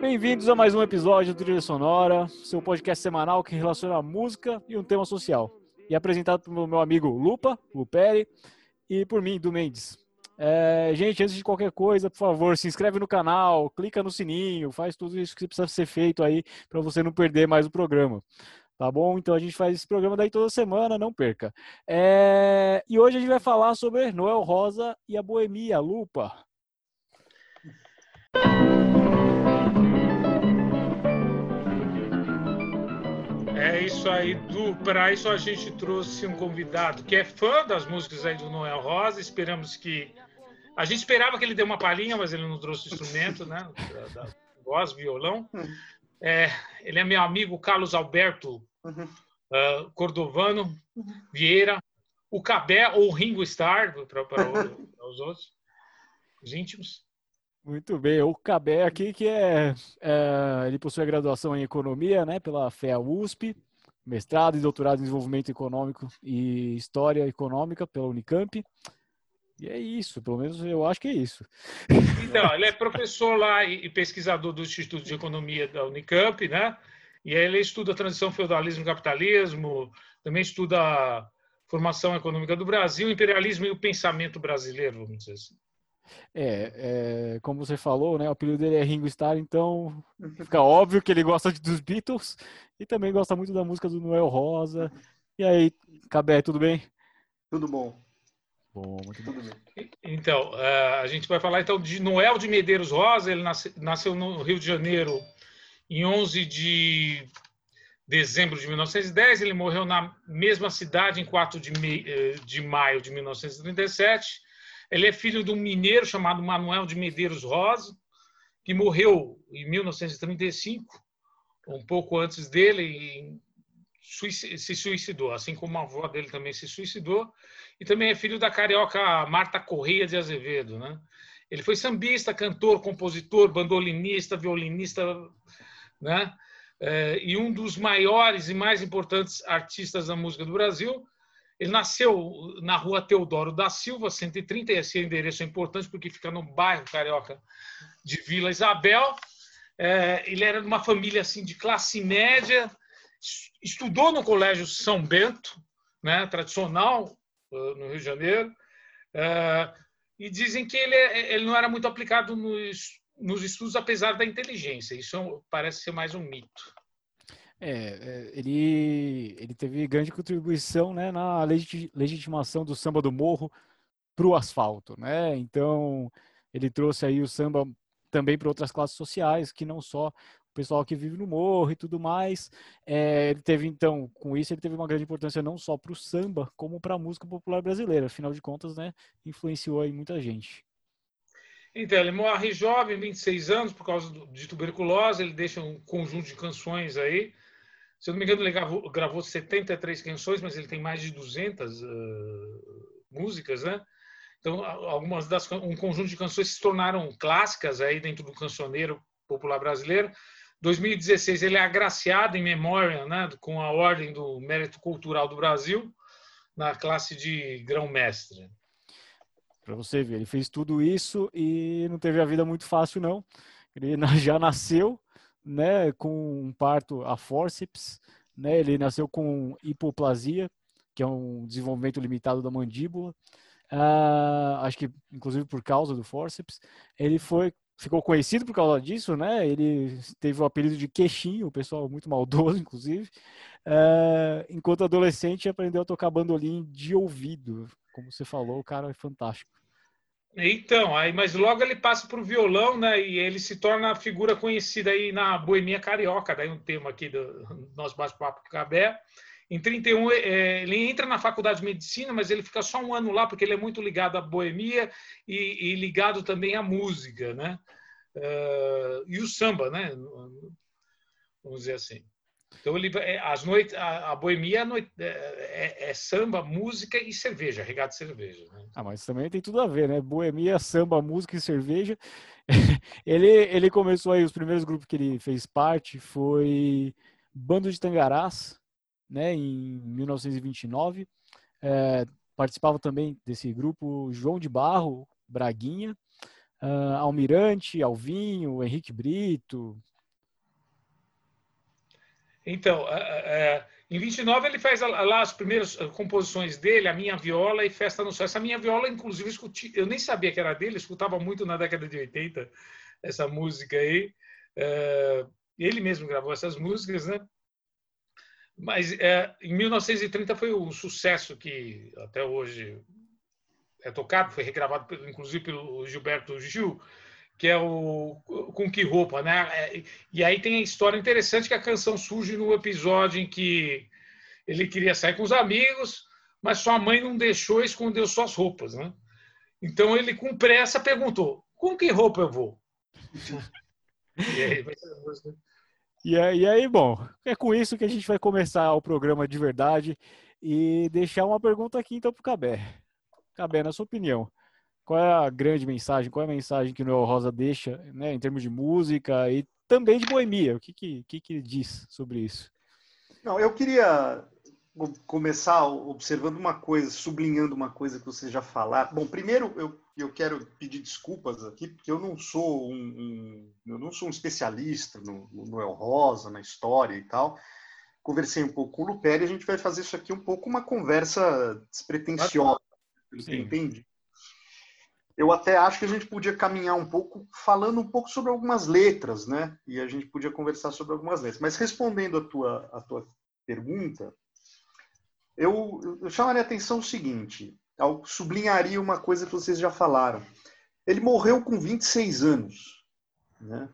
Bem-vindos a mais um episódio do Trilha Sonora, seu podcast semanal que relaciona música e um tema social. E apresentado pelo meu amigo Lupa, Luperi, e por mim, do Mendes. É, gente, antes de qualquer coisa, por favor, se inscreve no canal, clica no sininho, faz tudo isso que precisa ser feito aí para você não perder mais o programa. Tá bom? Então a gente faz esse programa daí toda semana, não perca. É, e hoje a gente vai falar sobre Noel Rosa e a Boemia, Lupa. É isso aí. Para isso a gente trouxe um convidado que é fã das músicas aí do Noel Rosa. Esperamos que. A gente esperava que ele dê uma palhinha, mas ele não trouxe instrumento, né? Da, da voz, violão. É, ele é meu amigo Carlos Alberto uhum. uh, Cordovano Vieira, o Cabé ou Ringo Starr, para os outros, os íntimos. Muito bem, o Cabé aqui que é, é, ele possui a graduação em economia, né, pela FEA USP, mestrado e doutorado em desenvolvimento econômico e história econômica pela Unicamp. E é isso, pelo menos eu acho que é isso. Então, ele é professor lá e pesquisador do Instituto de Economia da Unicamp, né? E aí ele estuda a transição feudalismo e capitalismo, também estuda a formação econômica do Brasil, imperialismo e o pensamento brasileiro, vamos dizer assim. É, é, como você falou, né? O apelido dele é Ringo Starr, então fica óbvio que ele gosta dos Beatles e também gosta muito da música do Noel Rosa. E aí, Cabé, tudo bem? Tudo bom. Bom, muito tudo bem. Então, uh, a gente vai falar então de Noel de Medeiros Rosa. Ele nasce, nasceu no Rio de Janeiro em 11 de dezembro de 1910. Ele morreu na mesma cidade em 4 de, eh, de maio de 1937 ele é filho de um mineiro chamado Manuel de Medeiros Rosa, que morreu em 1935, um pouco antes dele, e se suicidou, assim como a avó dele também se suicidou. E também é filho da carioca Marta Correia de Azevedo. Né? Ele foi sambista, cantor, compositor, bandolinista, violinista, né? É, e um dos maiores e mais importantes artistas da música do Brasil. Ele nasceu na rua Teodoro da Silva, 130, e esse endereço é importante porque fica no bairro carioca de Vila Isabel. É, ele era de uma família assim de classe média, estudou no Colégio São Bento, né, tradicional uh, no Rio de Janeiro, uh, e dizem que ele, é, ele não era muito aplicado nos, nos estudos, apesar da inteligência. Isso é parece ser mais um mito. É, é, ele, ele teve grande contribuição né, na legitimação do samba do morro para o asfalto, né? Então ele trouxe aí o samba também para outras classes sociais, que não só o pessoal que vive no morro e tudo mais. É, ele teve então, com isso ele teve uma grande importância não só para o samba, como para a música popular brasileira. Afinal de contas, né, influenciou aí muita gente. Então, ele morre jovem, 26 anos, por causa de tuberculose. Ele deixa um conjunto de canções aí se eu não me engano, ele gravou, gravou 73 canções, mas ele tem mais de 200 uh, músicas, né? Então, algumas das um conjunto de canções se tornaram clássicas aí dentro do cancioneiro popular brasileiro. 2016 ele é agraciado em memória, né, com a ordem do Mérito Cultural do Brasil na classe de grão-mestre. Para você ver, ele fez tudo isso e não teve a vida muito fácil não. Ele já nasceu né, com um parto a forceps, né, ele nasceu com hipoplasia, que é um desenvolvimento limitado da mandíbula, uh, acho que inclusive por causa do forceps, ele foi ficou conhecido por causa disso, né? Ele teve o apelido de queixinho, o pessoal muito maldoso, inclusive. Uh, enquanto adolescente, aprendeu a tocar bandolim de ouvido. Como você falou, o cara é fantástico. Então, aí, mas logo ele passa para o violão, né? E ele se torna a figura conhecida aí na boemia carioca, daí um tema aqui do nosso bate-papo com Cabé. Em 31, é, ele entra na faculdade de medicina, mas ele fica só um ano lá porque ele é muito ligado à boemia e, e ligado também à música, né? Uh, e o samba, né? Vamos dizer assim. Então ele é, as noites, a, a boemia noite, é, é, é, samba, música e cerveja, regado de cerveja. Né? Ah, mas também tem tudo a ver, né? Boemia, samba, música e cerveja. ele, ele começou aí, os primeiros grupos que ele fez parte foi Bando de Tangarás, né? Em 1929. É, participava também desse grupo João de Barro, Braguinha, uh, Almirante, Alvinho, Henrique Brito, Então, é, em 29 ele faz lá as primeiras composições dele, A Minha Viola e Festa no Sol. Essa Minha Viola, inclusive, eu, escuti, eu nem sabia que era dele, escutava muito na década de 80 essa música aí. É, ele mesmo gravou essas músicas, né? Mas é, em 1930 foi o sucesso que até hoje é tocado, foi regravado inclusive pelo Gilberto Gil, que é o Com Que Roupa, né? É, e aí tem a história interessante que a canção surge no episódio em que ele queria sair com os amigos, mas sua mãe não deixou e escondeu suas roupas, né? Então ele com pressa perguntou: "Com que roupa eu vou?" e aí, e aí, e aí, bom, é com isso que a gente vai começar o programa de verdade e deixar uma pergunta aqui então para o Cabé. Cabé, na sua opinião, qual é a grande mensagem, qual é a mensagem que o Noel Rosa deixa né, em termos de música e também de boemia? O que, que, que, que ele diz sobre isso? Não, eu queria começar observando uma coisa, sublinhando uma coisa que vocês já falaram. Bom, primeiro eu, eu quero pedir desculpas aqui, porque eu não sou um, um eu não sou um especialista no, no Noel Rosa, na história e tal. Conversei um pouco com o Luperi, a gente vai fazer isso aqui um pouco uma conversa despretensiosa, pelo que eu entendi. Eu até acho que a gente podia caminhar um pouco falando um pouco sobre algumas letras, né? E a gente podia conversar sobre algumas letras. Mas respondendo a tua, a tua pergunta, eu, eu chamaria a atenção o seguinte, eu sublinharia uma coisa que vocês já falaram. Ele morreu com 26 anos, né?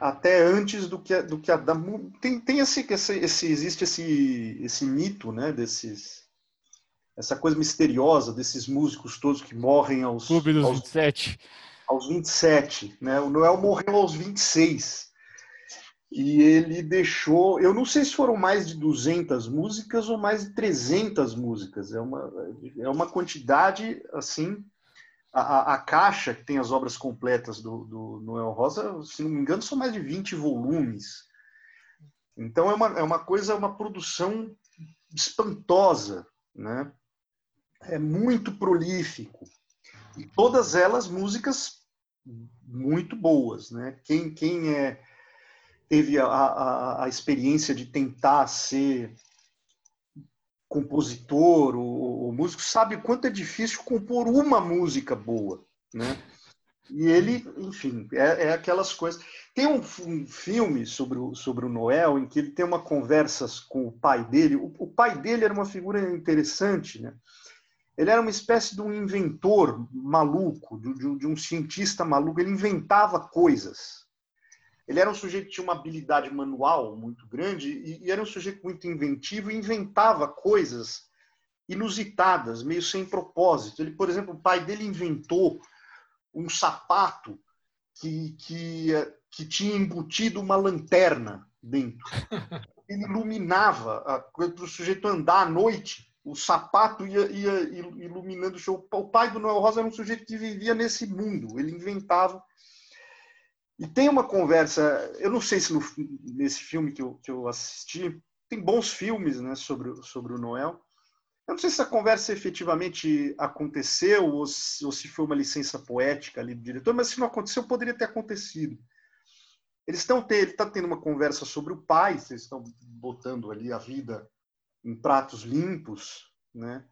até antes do que do que a, da, tem, tem esse, esse, esse, existe esse esse mito né desses essa coisa misteriosa desses músicos todos que morrem aos Clube dos aos, 27 aos 27 né o Noel morreu aos 26 e ele deixou, eu não sei se foram mais de 200 músicas ou mais de 300 músicas, é uma, é uma quantidade, assim, a, a caixa que tem as obras completas do, do Noel Rosa, se não me engano, são mais de 20 volumes. Então é uma, é uma coisa, uma produção espantosa, né? É muito prolífico. E todas elas músicas muito boas, né? Quem, quem é teve a, a, a experiência de tentar ser compositor ou, ou, músico sabe o quanto é difícil compor uma música boa, né? E ele, enfim, é, é aquelas coisas. Tem um, um, filme sobre o, sobre o Noel em que ele tem uma conversa com o pai dele. O, o pai dele era uma figura interessante, né? Ele era uma espécie de um inventor maluco, de, um cientista maluco. Ele inventava coisas. Ele era um sujeito que tinha uma habilidade manual muito grande e, e era um sujeito muito inventivo e inventava coisas inusitadas, meio sem propósito. Ele, por exemplo, o pai dele inventou um sapato que, que, que tinha embutido uma lanterna dentro. Ele iluminava para o sujeito andar à noite. O sapato ia, ia iluminando o show. O pai do Noel Rosa era um sujeito que vivia nesse mundo. Ele inventava e tem uma conversa, eu não sei se no, nesse filme que eu, que eu assisti, tem bons filmes né, sobre, sobre o Noel. Eu não sei se a conversa efetivamente aconteceu ou se, ou se foi uma licença poética ali do diretor, mas se não aconteceu, poderia ter acontecido. Eles estão ele está tendo uma conversa sobre o pai, eles estão botando ali a vida em pratos limpos, né?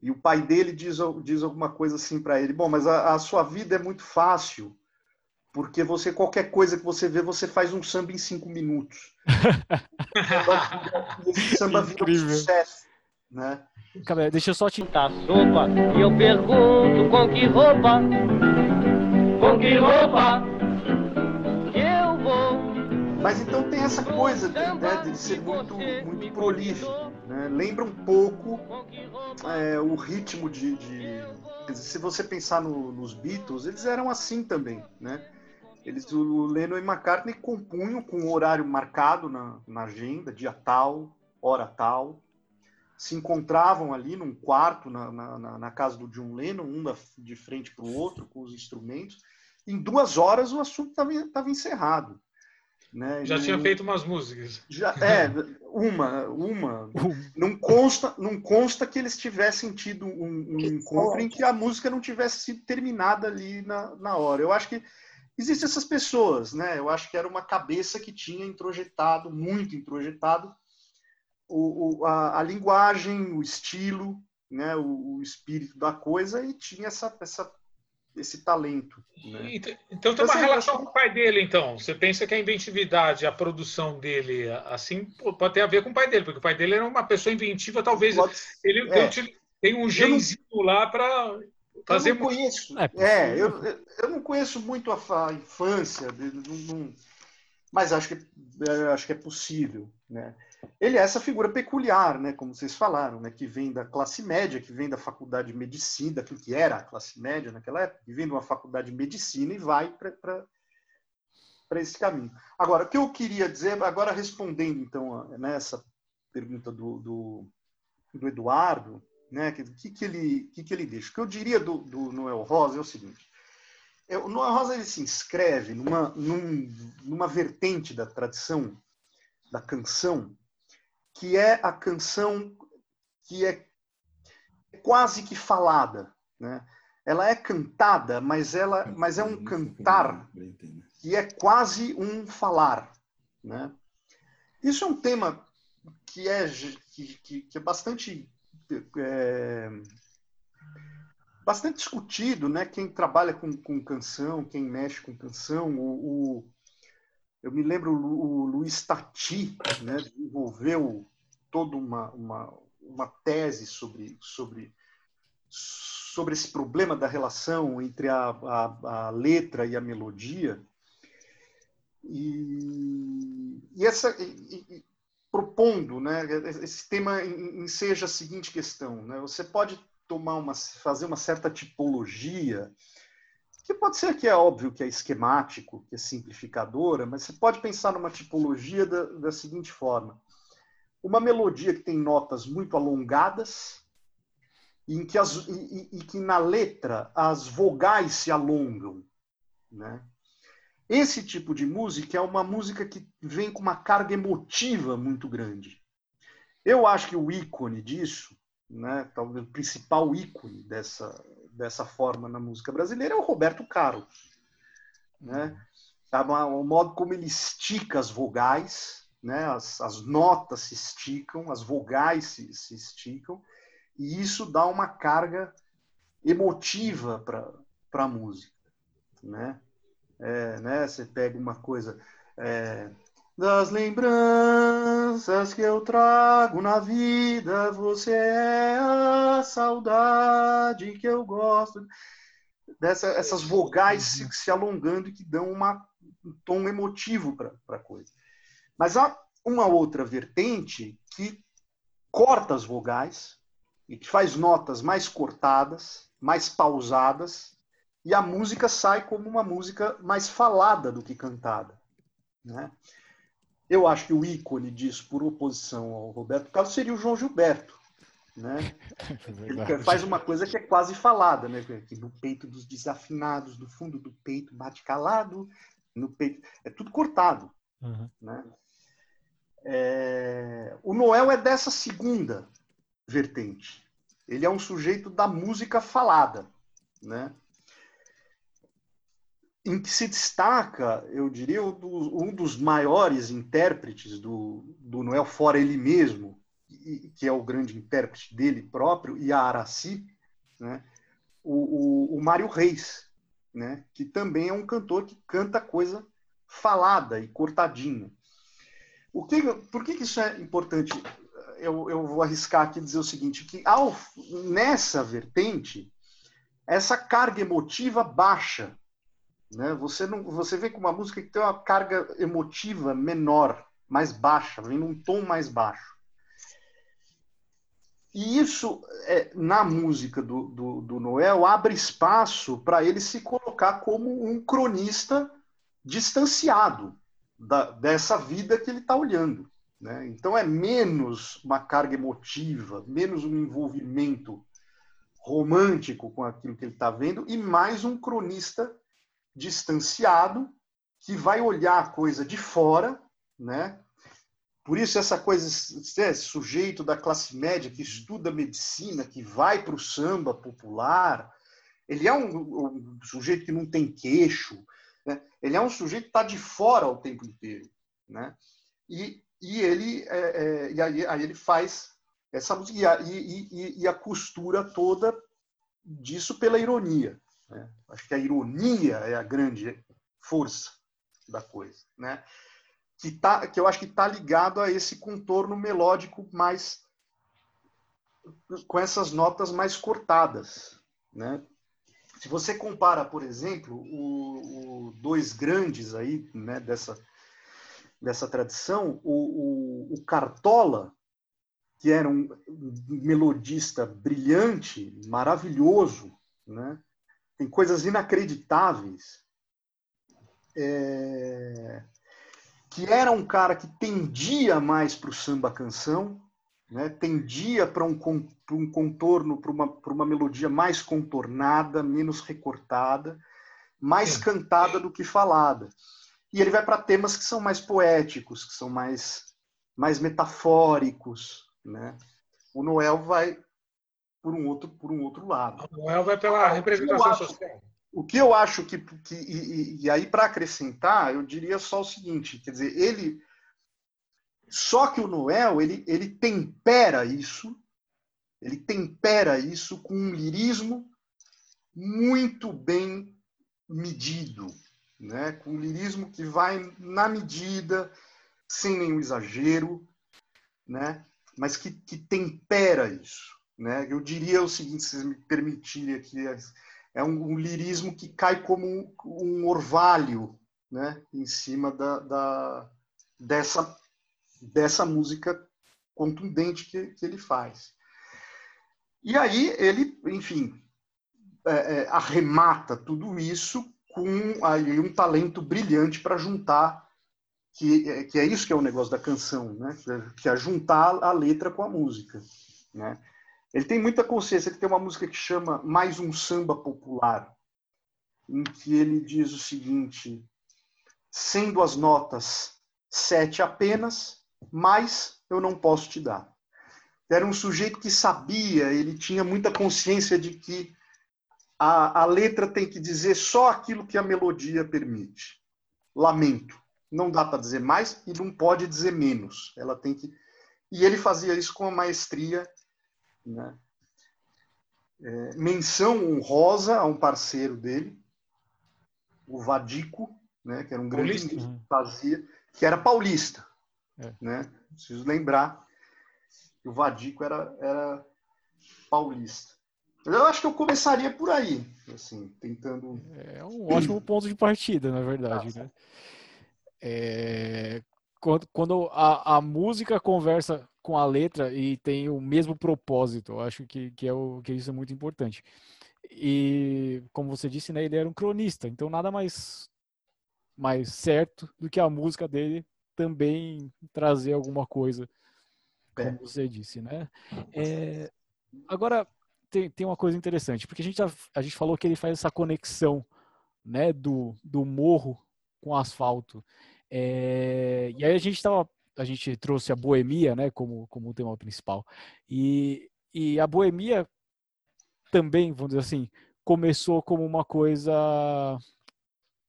E o pai dele diz, diz alguma coisa assim para ele: Bom, mas a, a sua vida é muito fácil porque você qualquer coisa que você vê, você faz um samba em cinco minutos. Esse samba vira um sucesso, né? Cara, deixa eu só te tá sopa e eu pergunto com que roupa, com que roupa eu vou. Mas então tem essa coisa de, né, de ser muito, muito prolífico. Né? Lembra um pouco é, o ritmo de, de, Se você pensar no, nos Beatles, eles eram assim também. Né? Eles, o Lennon e McCartney compunham com um horário marcado na, na agenda, dia tal, hora tal. Se encontravam ali num quarto na, na, na casa do John Lennon, um de frente para o outro, com os instrumentos. Em duas horas o assunto estava encerrado. Né? Já e, tinha feito umas músicas. Já, é, uma, uma. não, consta, não consta que eles tivessem tido um, um encontro em que a música não tivesse sido terminada ali na, na hora. Eu acho que existem essas pessoas, né? Eu acho que era uma cabeça que tinha introjetado, muito introjetado, o, o a, a, linguagem, o estilo, né? O, o, espírito da coisa e tinha essa, essa esse talento. Né? Então tem uma assim, relação com o pai dele, então. Você pensa que a inventividade, a produção dele, assim, pode ter a ver com o pai dele, porque o pai dele era uma pessoa inventiva, talvez pode, ele é. tem um genzinho não, lá para fazer. Eu não conheço. É, é eu, eu não conheço muito a, a infância, não, não, mas acho que, acho que é possível, né? Ele é essa figura peculiar, né, como vocês falaram, né, que vem da classe média, que vem da faculdade de medicina, que era a classe média naquela época, que vem de uma faculdade de medicina e vai para esse caminho. Agora, o que eu queria dizer, agora respondendo então nessa pergunta do, do, do Eduardo, né, que, que, que, ele, que, que ele deixa? O que eu diria do, do Noel Rosa é o seguinte, é, o Noel Rosa ele se inscreve numa, num, numa vertente da tradição da canção que é a canção que é quase que falada, né? Ela é cantada, mas ela, mas é um cantar que é quase um falar, né? Isso é um tema que é que, que é bastante é, bastante discutido, né? Quem trabalha com, com canção, quem mexe com canção, o, o eu me lembro o Luiz Tati né, desenvolveu toda uma, uma, uma tese sobre, sobre, sobre esse problema da relação entre a, a, a letra e a melodia. E, e essa e, e, propondo, né, esse tema enseja a seguinte questão, né, você pode tomar uma fazer uma certa tipologia que pode ser que é óbvio que é esquemático, que é simplificadora, mas você pode pensar numa tipologia da, da seguinte forma: uma melodia que tem notas muito alongadas, em que as, e, e, que na letra as vogais se alongam, né? Esse tipo de música é uma música que vem com uma carga emotiva muito grande. Eu acho que o ícone disso, né, talvez o principal ícone dessa, dessa forma na música brasileira é o Roberto Carlos. Né? O modo como ele estica as vogais, né? as, as notas se esticam, as vogais se, se esticam, e isso dá uma carga emotiva para a música. Né? É, né? Você pega uma coisa. É, das lembranças que eu trago na vida, você é a saudade que eu gosto. Dessa, essas vogais se, uhum. se alongando e que dão uma, um tom emotivo para a coisa. Mas há uma outra vertente que corta as vogais e que faz notas mais cortadas, mais pausadas, e a música sai como uma música mais falada do que cantada. Né? Eu acho que o ícone disso, por oposição ao Roberto Carlos, seria o João Gilberto. Né? Ele faz uma coisa que é quase falada, né? no peito dos desafinados, no fundo do peito bate calado, no peito é tudo cortado, uhum. né? É... O Noel é dessa segunda vertente. Ele é um sujeito da música falada, né? Em que se destaca, eu diria, um dos maiores intérpretes do, do Noel, fora ele mesmo, que é o grande intérprete dele próprio, e a Araci, né? o, o, o Mário Reis, né? que também é um cantor que canta coisa falada e cortadinha. O que, por que, que isso é importante? Eu, eu vou arriscar aqui dizer o seguinte, que ao, nessa vertente, essa carga emotiva baixa né? Você, não, você vem com uma música que tem uma carga emotiva menor, mais baixa, vem num tom mais baixo. E isso, é, na música do, do, do Noel, abre espaço para ele se colocar como um cronista distanciado da, dessa vida que ele está olhando. Né? Então é menos uma carga emotiva, menos um envolvimento romântico com aquilo que ele está vendo e mais um cronista distanciado, que vai olhar a coisa de fora, né? Por isso essa coisa, esse sujeito da classe média que estuda medicina, que vai para o samba popular, ele é um, um, sujeito que não tem queixo, Né? Ele é um sujeito que está de fora o tempo inteiro. Né? E, e ele é, é, e aí, aí, ele faz essa música e, e, e, a costura toda disso pela ironia. Né? Acho que a ironia é a grande força da coisa, né? Que, tá, que eu acho que está ligado a esse contorno melódico mais com essas notas mais cortadas, né? Se você compara, por exemplo, o, o dois grandes aí, né, dessa dessa tradição, o, o, o Cartola, que era um melodista brilhante, maravilhoso, né? Tem coisas inacreditáveis, é... que era um cara que tendia mais para o samba canção, né? tendia para um, um, contorno, para uma, uma melodia mais contornada, menos recortada, mais Sim. cantada do que falada. E ele vai para temas que são mais poéticos, que são mais, mais metafóricos. Né? O Noel vai por um outro, por um outro lado. O Noel vai pela representação acho, social. O que eu acho que. que e, e aí, para acrescentar, eu diria só o seguinte: quer dizer, ele só que o Noel, ele, ele tempera isso, ele tempera isso com um lirismo muito bem medido, né? com um lirismo que vai na medida, sem nenhum exagero, né? mas que, que tempera isso. Né? Eu diria o seguinte, se me permitirem aqui, é um, um lirismo que cai como um, um orvalho né? em cima da, da, dessa dessa música contundente que, que ele faz. E aí ele, enfim, é, é, arremata tudo isso com aí um talento brilhante para juntar, que, é, que é isso que é o negócio da canção, né? que é juntar a letra com a música. Né? Ele tem muita consciência, ele tem uma música que chama Mais um Samba Popular, em que ele diz o seguinte, sendo as notas sete apenas, mas eu não posso te dar. Era um sujeito que sabia, ele tinha muita consciência de que a, a letra tem que dizer só aquilo que a melodia permite. Lamento. Não dá para dizer mais e não pode dizer menos. Ela tem que. E ele fazia isso com a maestria. Né? É, menção honrosa a um parceiro dele, o Vadico, né, que era um grande que fazia, que era paulista. É. Né? Preciso lembrar que o Vadico era, era paulista. Eu acho que eu começaria por aí, assim, tentando. É um ótimo ponto de partida, na verdade, né? É, quando, quando a, a, música conversa com a letra e tem o mesmo propósito, eu acho que, que, é o, que isso é muito importante. E, como você disse, né, ele era um cronista, então nada mais, mais certo do que a música dele também trazer alguma coisa, como é. você disse, né? É, agora, tem, tem uma coisa interessante, porque a gente, a, a gente falou que ele faz essa conexão né, do, do morro com asfalto. É, e aí a gente tava, a gente trouxe a boemia, né, como, como tema principal. E, e a boemia também, vamos dizer assim, começou como uma coisa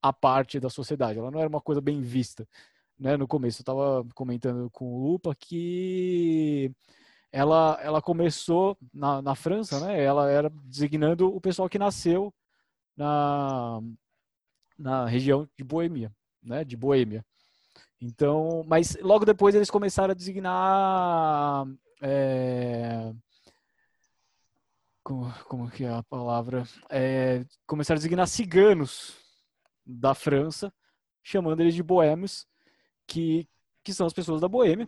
à parte da sociedade. Ela não era uma coisa bem vista né, no começo, eu estava comentando com o Lupa que ela, ela começou na, na França, né? Ela era designando o pessoal que nasceu na, na região de Boêmia, né? De Boêmia. Então, mas logo depois eles começaram a designar é, como, como que é a palavra? É, começaram a designar ciganos da França, chamando eles de boêmios, que, que são as pessoas da Boêmia.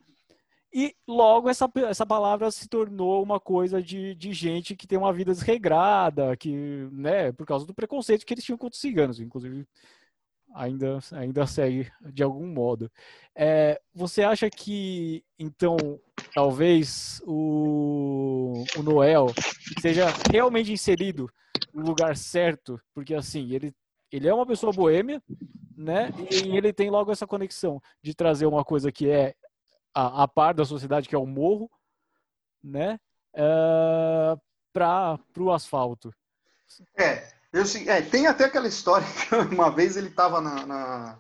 E logo essa, essa palavra se tornou uma coisa de, de gente que tem uma vida desregrada, que, né, por causa do preconceito que eles tinham contra os ciganos, inclusive ainda, ainda segue de algum modo. É, você acha que, então, talvez o, o Noel seja realmente inserido no lugar certo? Porque, assim, ele, ele é uma pessoa boêmia, né? E ele tem logo essa conexão de trazer uma coisa que é a, a par da sociedade, que é o morro, né? Uh, para o asfalto. É, Eu, é, tem até aquela história que uma vez ele estava na, na,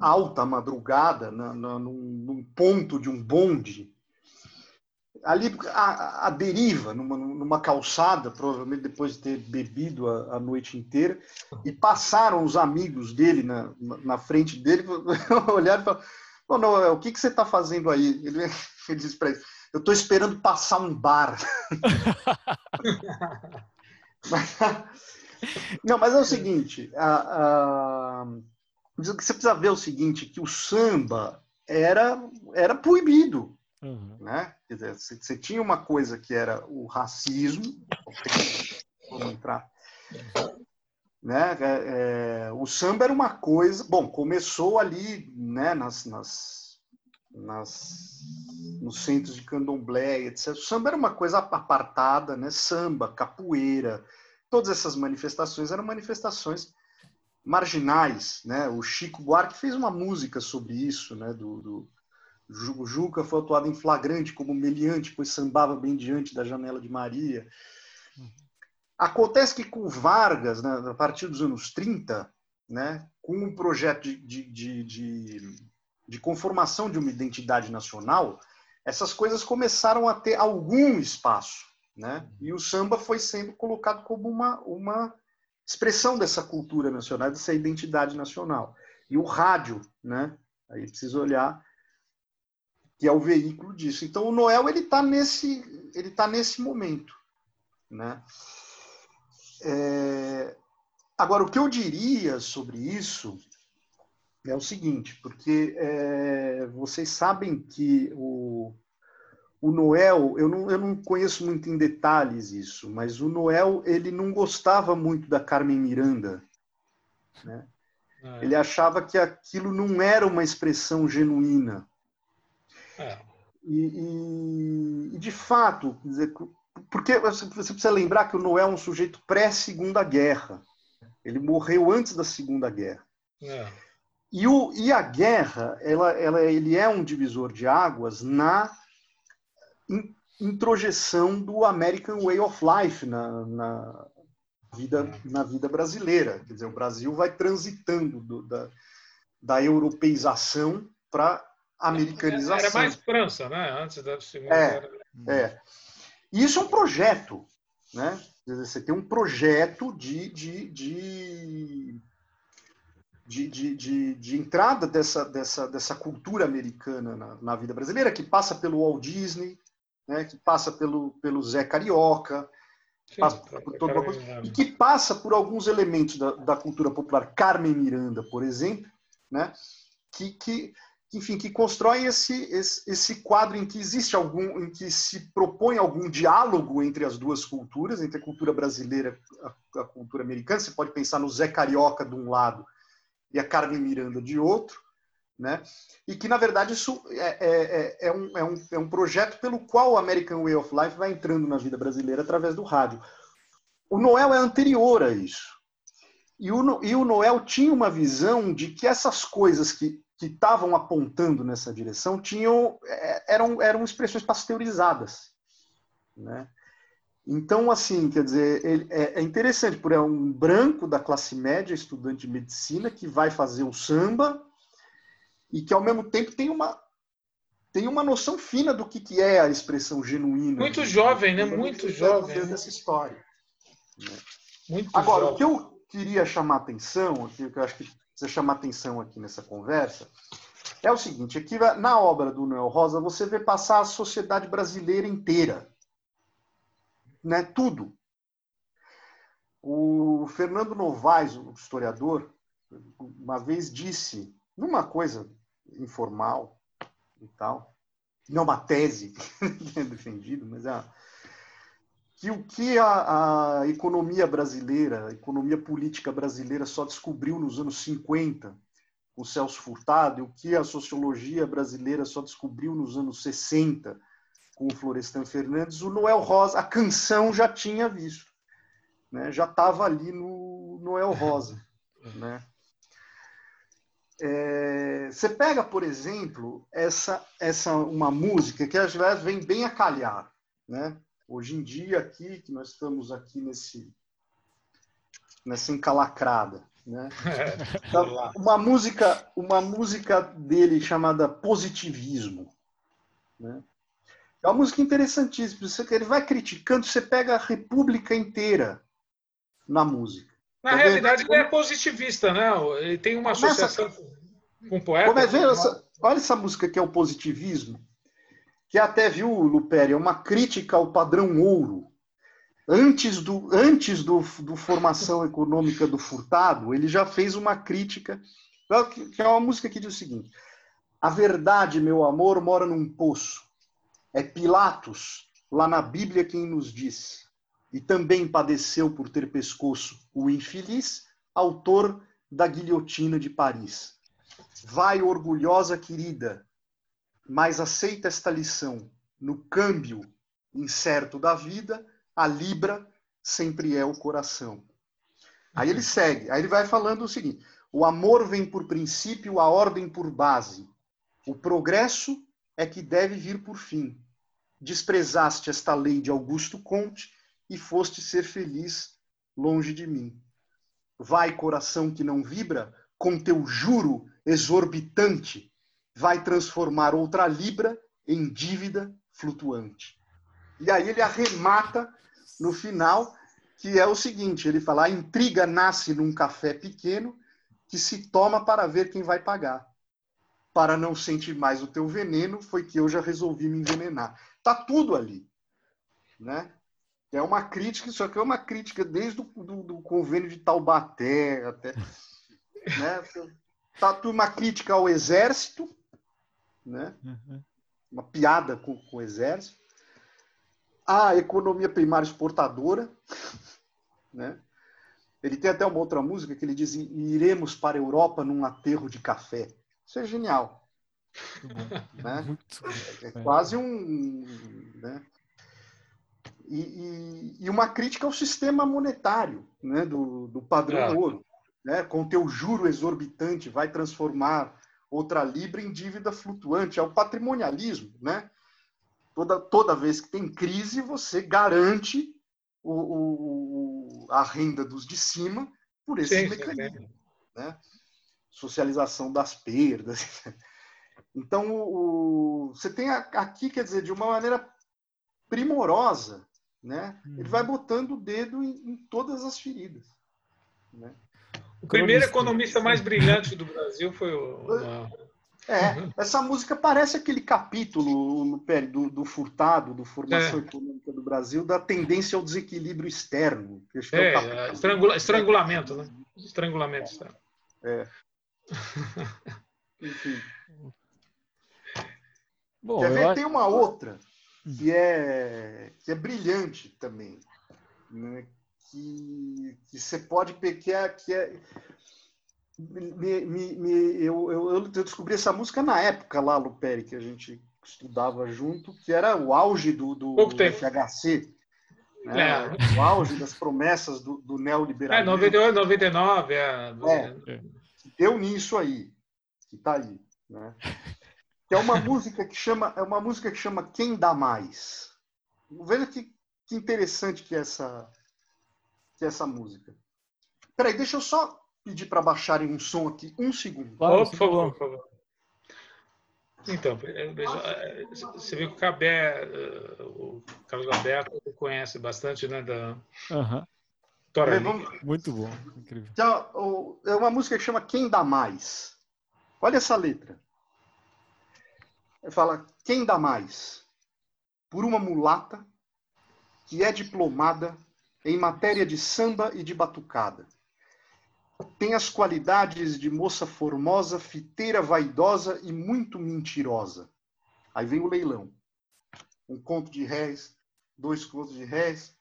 alta madrugada, na, na, num, num, ponto de um bonde, ali a, a deriva, numa, numa, calçada, provavelmente depois de ter bebido a, a, noite inteira, e passaram os amigos dele na, na frente dele, olharam e falaram, oh, não, o que, que você está fazendo aí? Ele, ele disse para ele, eu estou esperando passar um bar. Não, mas é o seguinte, a, a, você precisa ver o seguinte, que o samba era, era proibido. Uhum. Né? Quer dizer, você, você, tinha uma coisa que era o racismo, vamos entrar. Né? É, é, o samba era uma coisa, bom, começou ali né, nas, nas, nas, nos centros de candomblé, etc. O samba era uma coisa apartada, né? samba, capoeira, todas essas manifestações eram manifestações marginais, né? O Chico Buarque fez uma música sobre isso, né? Do, do o Juca foi atuado em flagrante como meliante, pois sambava bem diante da janela de Maria. Acontece que com Vargas, né, a partir dos anos 30, né, com um projeto de, de, de, de, de conformação de uma identidade nacional, essas coisas começaram a ter algum espaço. Né? E o samba foi sendo colocado como uma, uma expressão dessa cultura nacional, dessa identidade nacional. E o rádio, né? aí precisa olhar, que é o veículo disso. Então o Noel ele está nesse, ele tá nesse momento. Né? É... Agora, o que eu diria sobre isso é o seguinte, porque é, vocês sabem que o, o Noel, eu não, eu não conheço muito em detalhes isso, mas o Noel ele não gostava muito da Carmen Miranda. Né? É. Ele achava que aquilo não era uma expressão genuína. É. E, e, e, de fato, dizer, porque você precisa lembrar que o Noel é um sujeito pré-segunda guerra. Ele morreu antes da segunda guerra. É. E, o, e a guerra, ela, ela, ele é um divisor de águas na introjeção do American Way of Life na, na, vida, na vida brasileira. Quer dizer, o Brasil vai transitando do, da, da europeização para americanização. Era mais França, né? Antes da Segunda é, Guerra. É. E isso é um projeto, né? Você tem um projeto de, de, de, de, de, de, de entrada dessa, dessa, dessa cultura americana na, na, vida brasileira, que passa pelo Walt Disney, né, que passa pelo, pelo Zé Carioca, Sim, passa por toda uma coisa, e que passa por alguns elementos da, da cultura popular. Carmen Miranda, por exemplo, né, que, que enfim, que constrói esse, esse, esse, quadro em que existe algum, em que se propõe algum diálogo entre as duas culturas, entre a cultura brasileira e a, a, cultura americana. Você pode pensar no Zé Carioca de um lado e a Carmen Miranda de outro, né? E que, na verdade, isso é, é, é, é, um, é, um, é um projeto pelo qual o American Way of Life vai entrando na vida brasileira através do rádio. O Noel é anterior a isso. E o, e o Noel tinha uma visão de que essas coisas que que estavam apontando nessa direção tinham é, eram, eram expressões pasteurizadas, né? Então, assim, quer dizer, ele, é, é, interessante, porque é um branco da classe média, estudante de medicina, que vai fazer o samba, e que ao mesmo tempo tem uma tem uma noção fina do que, que é a expressão genuína. Muito jovem, né? Muito jovem. Dessa história. Muito Agora, jovem. o que eu queria chamar atenção, aqui, que eu acho que precisa chamar atenção aqui nessa conversa, é o seguinte: aqui na obra do Noel Rosa, você vê passar a sociedade brasileira inteira. Né? Tudo. O Fernando Novaes, o historiador, uma vez disse, numa coisa informal e tal. Não uma tese defendido, mas é que o que a, a, economia brasileira, a economia política brasileira só descobriu nos anos 50 com Celso Furtado, e o que a sociologia brasileira só descobriu nos anos 60 com o Florestan Fernandes, o Noel Rosa, a canção já tinha visto, né? já estava ali no Noel Rosa. Né? É, você pega, por exemplo, essa, essa uma música que às vezes vem bem a calhar, né? Hoje em dia aqui, que nós estamos aqui nesse nessa encalacrada. Né? Então, uma música, uma música dele chamada Positivismo. Né? É uma música interessantíssima. Ele vai criticando, você pega a República inteira na música. Na tá realidade, ele é positivista, né? Ele tem uma associação com poeta. Como é, essa, olha essa música que é o positivismo, que até viu, Lupéria, é uma crítica ao padrão ouro. Antes do, antes do, do formação econômica do Furtado, ele já fez uma crítica, que é uma música que diz o seguinte: A verdade, meu amor, mora num poço. É Pilatos, lá na Bíblia, quem nos diz. E também padeceu por ter pescoço o infeliz autor da guilhotina de Paris. Vai, orgulhosa querida, mas aceita esta lição. No câmbio incerto da vida, a libra sempre é o coração. Aí ele segue, aí ele vai falando o seguinte: o amor vem por princípio, a ordem por base. O progresso é que deve vir por fim. Desprezaste esta lei de Augusto Conte e foste ser feliz longe de mim. Vai, coração que não vibra, com teu juro exorbitante, vai transformar outra libra em dívida flutuante. E aí ele arremata no final, que é o seguinte: ele fala, a intriga nasce num café pequeno que se toma para ver quem vai pagar. Para não sentir mais o teu veneno, foi que eu já resolvi me envenenar. Tá tudo ali, né? É uma crítica, só que é uma crítica desde o do, do convênio de Taubaté até. Né? Tá uma crítica ao exército, né? Uhum. uma piada com, com o exército. A economia primária exportadora. Né? Ele tem até uma outra música que ele diz: Iremos para a Europa num aterro de café. Isso é genial. Né? É, é quase um. Né? E, e, e, uma crítica ao sistema monetário né, do, do padrão é. ouro. Né, com teu juro exorbitante, vai transformar outra libra em dívida flutuante. É o patrimonialismo. Né? Toda, toda vez que tem crise, você garante o, o, a renda dos de cima por esse sim, mecanismo. Sim, né? Socialização das perdas. Então, o, você tem aqui, quer dizer, de uma maneira primorosa, né? Uhum. Ele vai botando o dedo em, em todas as feridas. Né? O primeiro economista mais brilhante do Brasil foi o. É, uhum. essa música parece aquele capítulo do, do Furtado, do Formação é. Econômica do Brasil, da tendência ao desequilíbrio externo. é, é, é estrangula, estrangulamento, né? Estrangulamento externo. É. Enfim. Bom, Quer ver? Tem uma outra que é, que é brilhante também. Né? Que, que você pode pegar. Que é, me, me, me, eu, eu, eu, descobri essa música na época lá, Luperi, que a gente estudava junto, que era o auge do, do, do FHC. Né? É. O auge das promessas do, do neoliberalismo. É, 98, 99. É, é, deu nisso aí, que está aí. Né? Que é uma música que chama é uma música que chama Quem dá mais. Veja que, que interessante que é essa que é essa música. Peraí, deixa eu só pedir para baixarem um som aqui, um segundo. Claro, por favor, por favor. Então, é, é, você vê que o Cabé, é, o Carlos Alberto conhece bastante, né, da uhum. Muito bom, incrível. Então, é uma música que chama Quem dá mais. Olha essa letra. Fala: quem dá mais? Por uma mulata que é diplomada em matéria de samba e de batucada. Tem as qualidades de moça formosa, fiteira vaidosa e muito mentirosa. Aí vem o leilão. Um conto de réis, dois contos de réis,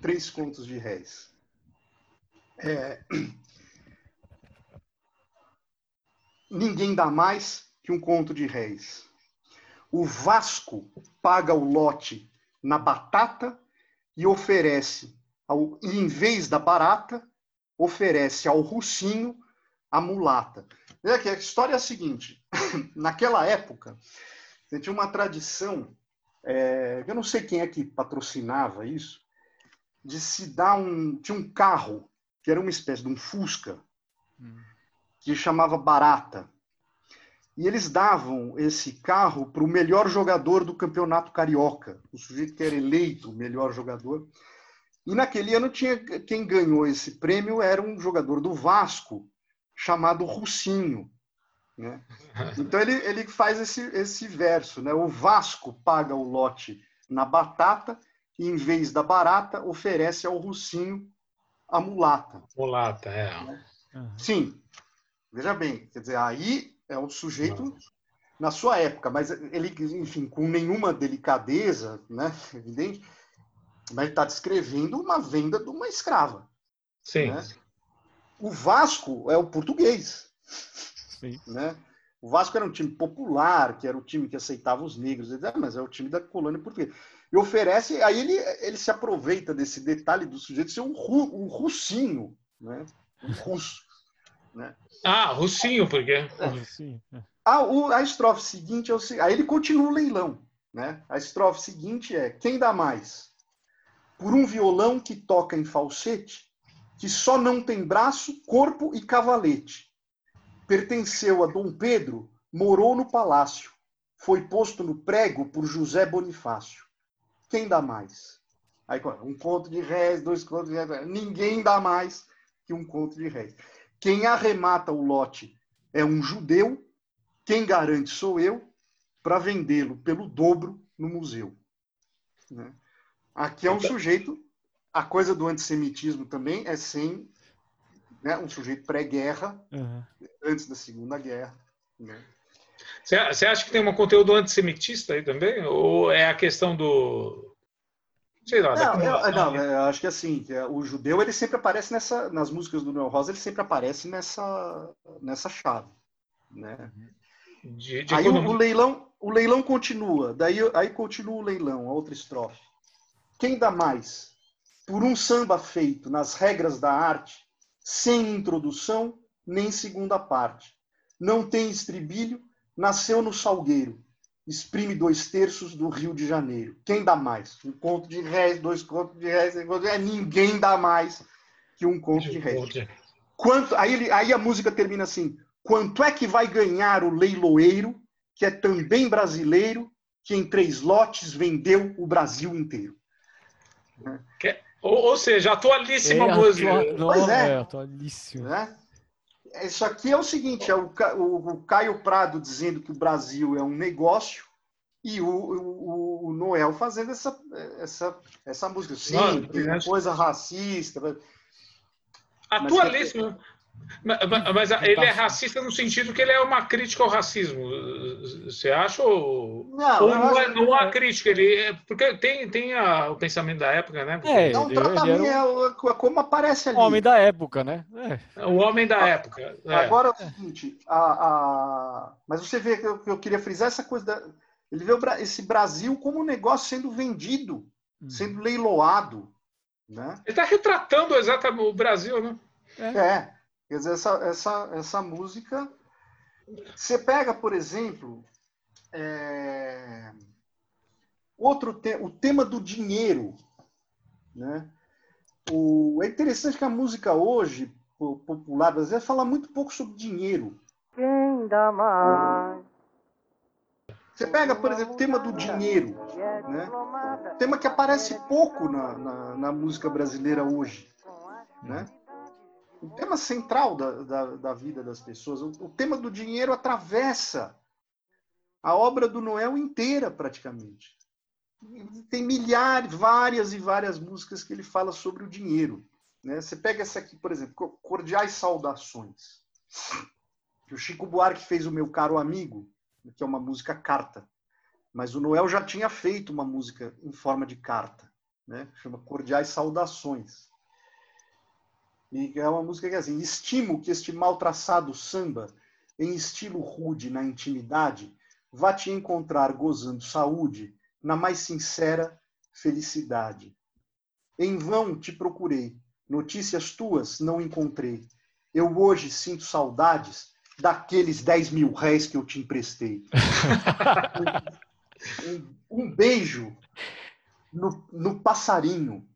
três contos de réis. É... Ninguém dá mais que um conto de réis. O Vasco paga o lote na batata e oferece, ao, e em vez da barata, oferece ao Russinho a mulata. É que a história é a seguinte: naquela época, tinha uma tradição, é, eu não sei quem é que patrocinava isso, de se dar um. Tinha um carro que era uma espécie de um Fusca, que chamava Barata. E eles davam esse carro para o melhor jogador do campeonato carioca, o sujeito que era eleito o melhor jogador. E naquele ano tinha quem ganhou esse prêmio era um jogador do Vasco chamado Russinho. Né? Então ele, ele faz esse, esse verso, né? O Vasco paga o lote na batata e em vez da barata oferece ao Russinho a mulata. Mulata, é. Sim. Veja bem, quer dizer, aí é um sujeito na sua época, mas ele, enfim, com nenhuma delicadeza, né, evidente, mas está descrevendo uma venda de uma escrava. Sim. Né? O Vasco é o português. Sim. Né? O Vasco era um time popular, que era o time que aceitava os negros, mas é o time da colônia portuguesa. E oferece, aí ele, ele se aproveita desse detalhe do sujeito ser um, ru, um russinho, né? um russo. Né? Ah, russinho, por quê? Sim, é. A, o, a estrofe seguinte é o seguinte, aí ele continua o leilão. Né? A estrofe seguinte é: quem dá mais? Por um violão que toca em falsete, que só não tem braço, corpo e cavalete. Pertenceu a Dom Pedro, morou no palácio. Foi posto no prego por José Bonifácio. Quem dá mais? Aí, um conto de réis, dois contos de réis. Ninguém dá mais que um conto de réis. Quem arremata o lote é um judeu, quem garante sou eu, para vendê-lo pelo dobro no museu. Né? Aqui é um sujeito, a coisa do antissemitismo também é sem né, um sujeito pré-guerra, Uhum. antes da Segunda Guerra. Né? Você acha que tem um conteúdo antissemitista aí também? Ou é a questão do. Sei lá, Não, eu, não, eu acho que assim, que o judeu ele sempre aparece nessa, nas músicas do Noel Rosa, ele sempre aparece nessa, nessa chave. Né? de, de Aí o, o leilão, o leilão continua, daí aí continua o leilão, a outra estrofe. Quem dá mais? Por um samba feito nas regras da arte, sem introdução nem segunda parte. Não tem estribilho, nasceu no salgueiro. Exprime dois terços do Rio de Janeiro. Quem dá mais? Um conto de réis, dois contos de réis. réis. Ninguém dá mais que um conto de réis. Quanto, aí, ele- aí a música termina assim: quanto é que vai ganhar o leiloeiro, que é também brasileiro, que em três lotes vendeu o Brasil inteiro? Ou, ou seja, atualíssima É, música. atua- Não, Pois é. é, atualíssimo. Né? Isso aqui é o seguinte: é o, o- Caio Prado dizendo que o Brasil é um negócio e o, o- o Noel fazendo essa, essa, essa música. Sim, acho- coisa racista. Atualíssimo. Mas, mas- mas Tá ele é racista no sentido que ele é uma crítica ao racismo. Você acha ou. Não, ou não, é, não há crítica, ele é- porque tem, tem a- o pensamento da época, né? É, É ele- ele tratamento, era é o- é como aparece ali. um homem da época, né? É. O homem da época. é. Agora é o seguinte, a, a- mas você vê que eu, eu queria frisar essa coisa da. Ele vê o esse Brasil como um negócio sendo vendido, Hum. sendo leiloado. Né? Ele está retratando exatamente o Brasil, né? É. Quer dizer, essa, essa, essa música. Você pega, por exemplo, é, outro te, o tema do dinheiro. Né? O, é interessante que a música hoje, po- popular brasileira, fala muito pouco sobre dinheiro. Quem dá mais? Você pega, por exemplo, o tema do dinheiro, né? tema que aparece pouco na, na, na música brasileira hoje. Né? O tema central da, da, da vida das pessoas. O, o tema do dinheiro atravessa a obra do Noel inteira, praticamente. Tem milhares, várias e várias músicas que ele fala sobre o dinheiro. Né? Você pega essa aqui, por exemplo, Cordiais Saudações. O Chico Buarque fez o Meu Caro Amigo, que é uma música carta. Mas o Noel já tinha feito uma música em forma de carta, né? chama Cordiais Saudações. E é uma música que é assim: estimo que este mal traçado samba, em estilo rude na intimidade, vá te encontrar gozando saúde, na mais sincera felicidade. Em vão te procurei, notícias tuas não encontrei. Eu hoje sinto saudades daqueles 10 mil réis que eu te emprestei. um, um beijo no, no passarinho,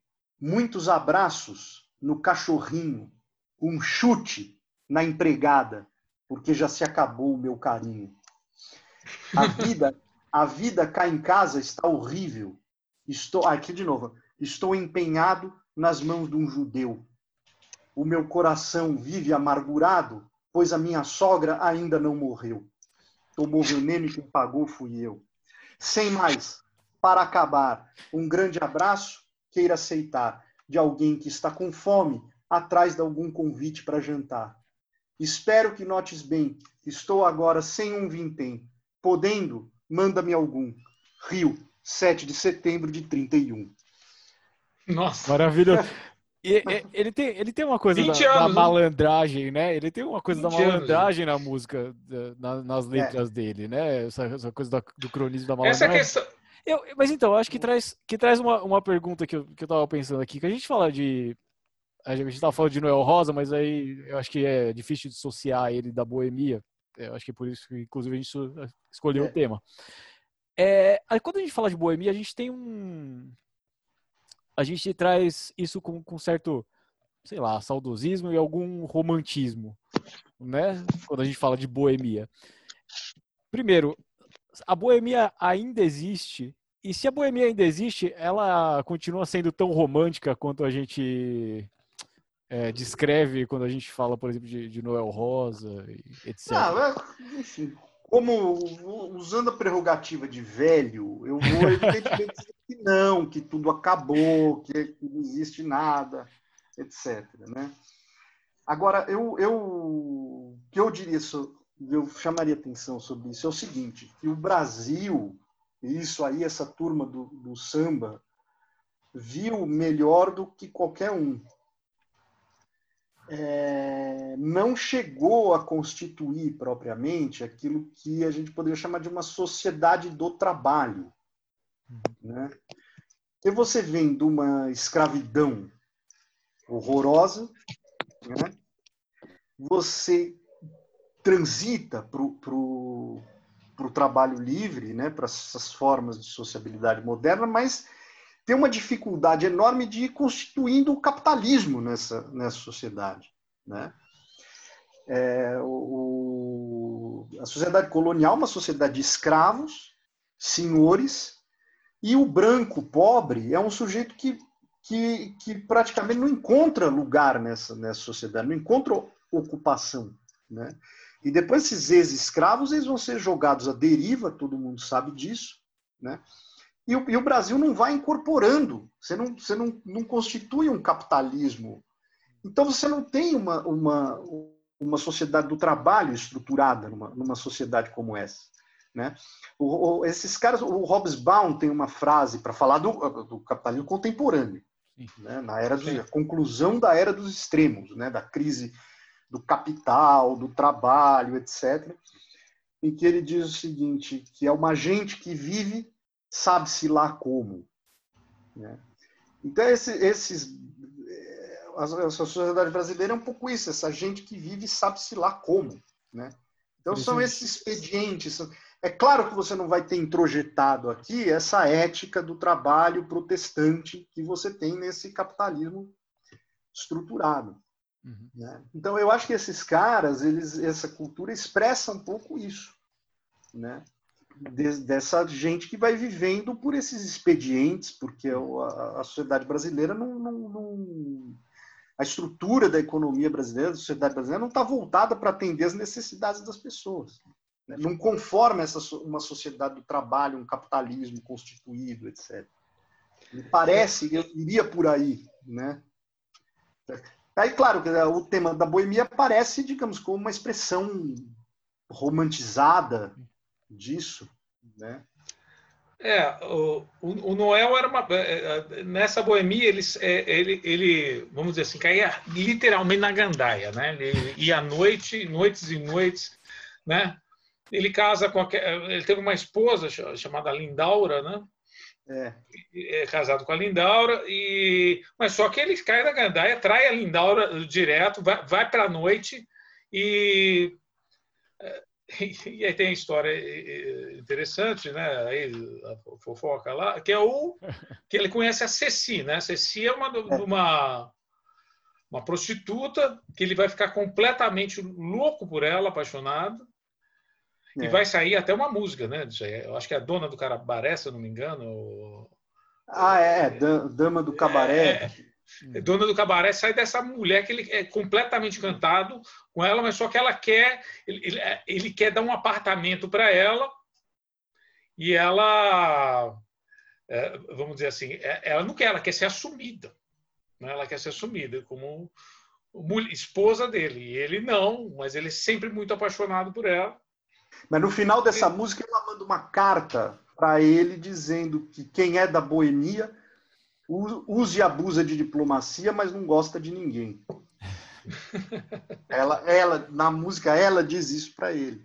muitos abraços no cachorrinho, um chute na empregada, porque já se acabou o meu carinho. A vida, a vida cá em casa está horrível. Estou aqui de novo. Estou empenhado nas mãos de um judeu. O meu coração vive amargurado, pois a minha sogra ainda não morreu. Tomou veneno e quem pagou fui eu. Sem mais, para acabar, um grande abraço, queira aceitar, de alguém que está com fome, atrás de algum convite para jantar. Espero que notes bem, estou agora sem um vintém. Podendo, manda-me algum. Rio, 7 de setembro de 31. Nossa. Maravilhoso. E, e, ele, tem, ele tem uma coisa da, anos, da, malandragem, né? Ele tem uma coisa da malandragem anos. na música, na, nas letras é. dele, né? Essa, essa coisa da, do cronismo da malandragem. Essa questão... Eu, mas então, acho que traz, que traz uma, uma pergunta que eu, que eu tava pensando aqui, que a gente fala de. A gente estava falando de Noel Rosa, mas aí eu acho que é difícil dissociar ele da boemia. Eu acho que é por isso que, inclusive, a gente escolheu é. o tema. É, quando a gente fala de boemia, a gente tem um, a gente traz isso com, com certo, sei lá, saudosismo e algum romantismo, né? Quando a gente fala de boemia. Primeiro, a boemia ainda existe. E se a boemia ainda existe, ela continua sendo tão romântica quanto a gente é, descreve quando a gente fala, por exemplo, de, de Noel Rosa, etc. Não, é, enfim, como usando a prerrogativa de velho, eu vou evidentemente dizer que não, que tudo acabou, que, não existe nada, etc. Né? Agora, eu, eu, que eu diria, eu chamaria atenção sobre isso é o seguinte: que o Brasil, isso aí, essa turma do, do samba, viu melhor do que qualquer um é, não chegou a constituir propriamente aquilo que a gente poderia chamar de uma sociedade do trabalho. Né? E você vem de uma escravidão horrorosa, né? você transita para o trabalho livre, né? para essas formas de sociabilidade moderna, mas tem uma dificuldade enorme de ir constituindo o capitalismo nessa, nessa sociedade. Né? É, o, a sociedade colonial é uma sociedade de escravos, senhores, e o branco pobre é um sujeito que, que, que praticamente não encontra lugar nessa, nessa sociedade, não encontra ocupação. Né? E depois esses ex-escravos eles vão ser jogados à deriva, todo mundo sabe disso, né? E o, e o, Brasil não vai incorporando, você não, você não, não constitui um capitalismo. Então você não tem uma, uma, uma sociedade do trabalho estruturada numa, numa sociedade como essa. Né? O, o, esses caras, o Hobsbawm tem uma frase para falar do, do, capitalismo contemporâneo, né? na era do, conclusão da era dos extremos, né? da crise do capital, do trabalho, etc. Em que ele diz o seguinte, que é uma gente que vive sabe-se lá como. Né? Então, esse, esses, eh, a, a sociedade brasileira é um pouco isso, essa gente que vive sabe-se lá como. Né? Então, são esses expedientes. É claro que você não vai ter introjetado aqui essa ética do trabalho protestante que você tem nesse capitalismo estruturado. Uhum. Né? Então, eu acho que esses caras, eles, essa cultura expressa um pouco isso. Né? de, dessa gente que vai vivendo por esses expedientes, porque a, a sociedade brasileira não, não, não, a estrutura da economia brasileira, da sociedade brasileira, não está voltada para atender as necessidades das pessoas. Né? Não conforma essa uma sociedade do trabalho, um capitalismo constituído, etc. Me parece eu iria por aí, né? Aí, claro, o tema da boemia parece, digamos, como uma expressão romantizada disso, né? É, o, o Noel era uma. É, é, nessa boemia, ele, é, ele, ele, vamos dizer assim, caía literalmente na gandaia, né? Ele ia à noite, noites e noites, né? Ele casa com. Ele teve uma esposa chamada Lindaura, né? É. é casado com a Lindaura, e, mas só que ele cai na gandaia, trai a Lindaura direto, vai, vai para a noite e E aí tem a história interessante, né? Aí, a fofoca lá, que é o que ele conhece a Ceci, né? A Ceci é uma, é. uma uma prostituta, que ele vai ficar completamente louco por ela, apaixonado, é. e vai sair até uma música, né? Eu acho que é a dona do Cabaré, se eu não me engano. Ah, é, é Dama do Cabaré. É, é, dona do Cabaré sai dessa mulher que ele é completamente encantado com ela, mas só que ela quer, ele, ele, ele quer dar um apartamento para ela e ela, é, vamos dizer assim, ela não quer, ela quer ser assumida. Né? Ela quer ser assumida como esposa dele. E ele não, mas ele é sempre muito apaixonado por ela. Mas no final dessa música ela manda uma carta para ele dizendo que quem é da boemia use e abusa de diplomacia, mas não gosta de ninguém. ela, ela, na música, ela diz isso para ele.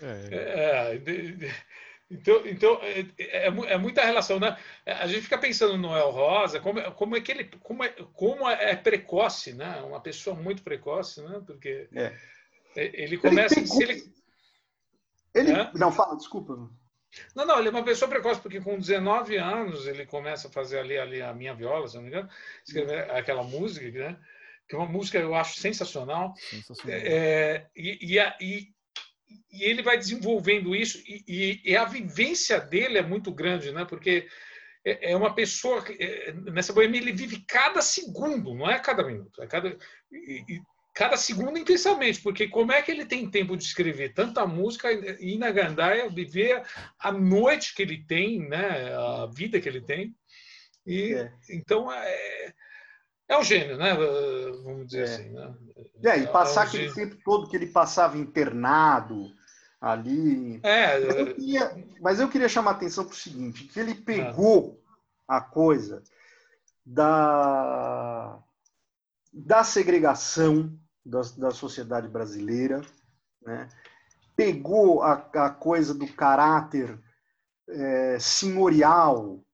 É, é, então, então é, é, é, muita relação, né? A gente fica pensando no Noel Rosa, como, como é que ele, como é, como é precoce, né? Uma pessoa muito precoce, né? Porque é. ele começa, ele, pegou... ele... ele... não fala, desculpa. Não, não, ele é uma pessoa precoce porque com 19 anos ele começa a fazer ali, ali a minha viola, se não me engano, escrever aquela música, né? Que é uma música eu acho sensacional. sensacional. É, e, e, e e ele vai desenvolvendo isso e, e, a vivência dele é muito grande, né? Porque é, é uma pessoa que, é, nessa boemia ele vive cada segundo, não é cada minuto, é cada e, cada segundo intensamente, porque como é que ele tem tempo de escrever tanta música e na Gandaia viver a noite que ele tem, né? A vida que ele tem e é. então é é um gênio, né? Vamos dizer é. assim. Né? É, e passar é um aquele tempo todo que ele passava internado ali. É, mas, eu queria, mas eu queria chamar a atenção para o seguinte: que ele pegou a coisa da, da segregação da, da sociedade brasileira, né? pegou a, a coisa do caráter é, senhorial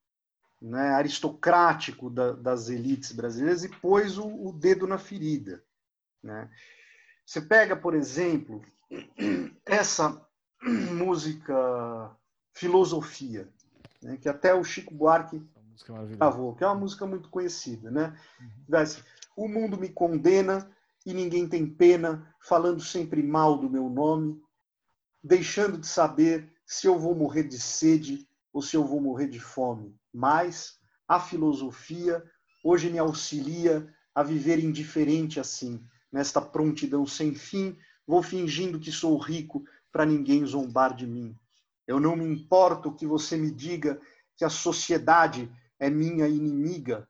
né, aristocrático da, das elites brasileiras e pôs o, o dedo na ferida. Né? Você pega, por exemplo, essa música Filosofia, né, que até o Chico Buarque gravou, que é uma música muito conhecida. Né? Uhum. O mundo me condena e ninguém tem pena, falando sempre mal do meu nome, deixando de saber se eu vou morrer de sede ou se eu vou morrer de fome mas a filosofia hoje me auxilia a viver indiferente assim, nesta prontidão sem fim, vou fingindo que sou rico para ninguém zombar de mim. Eu não me importo que você me diga que a sociedade é minha inimiga,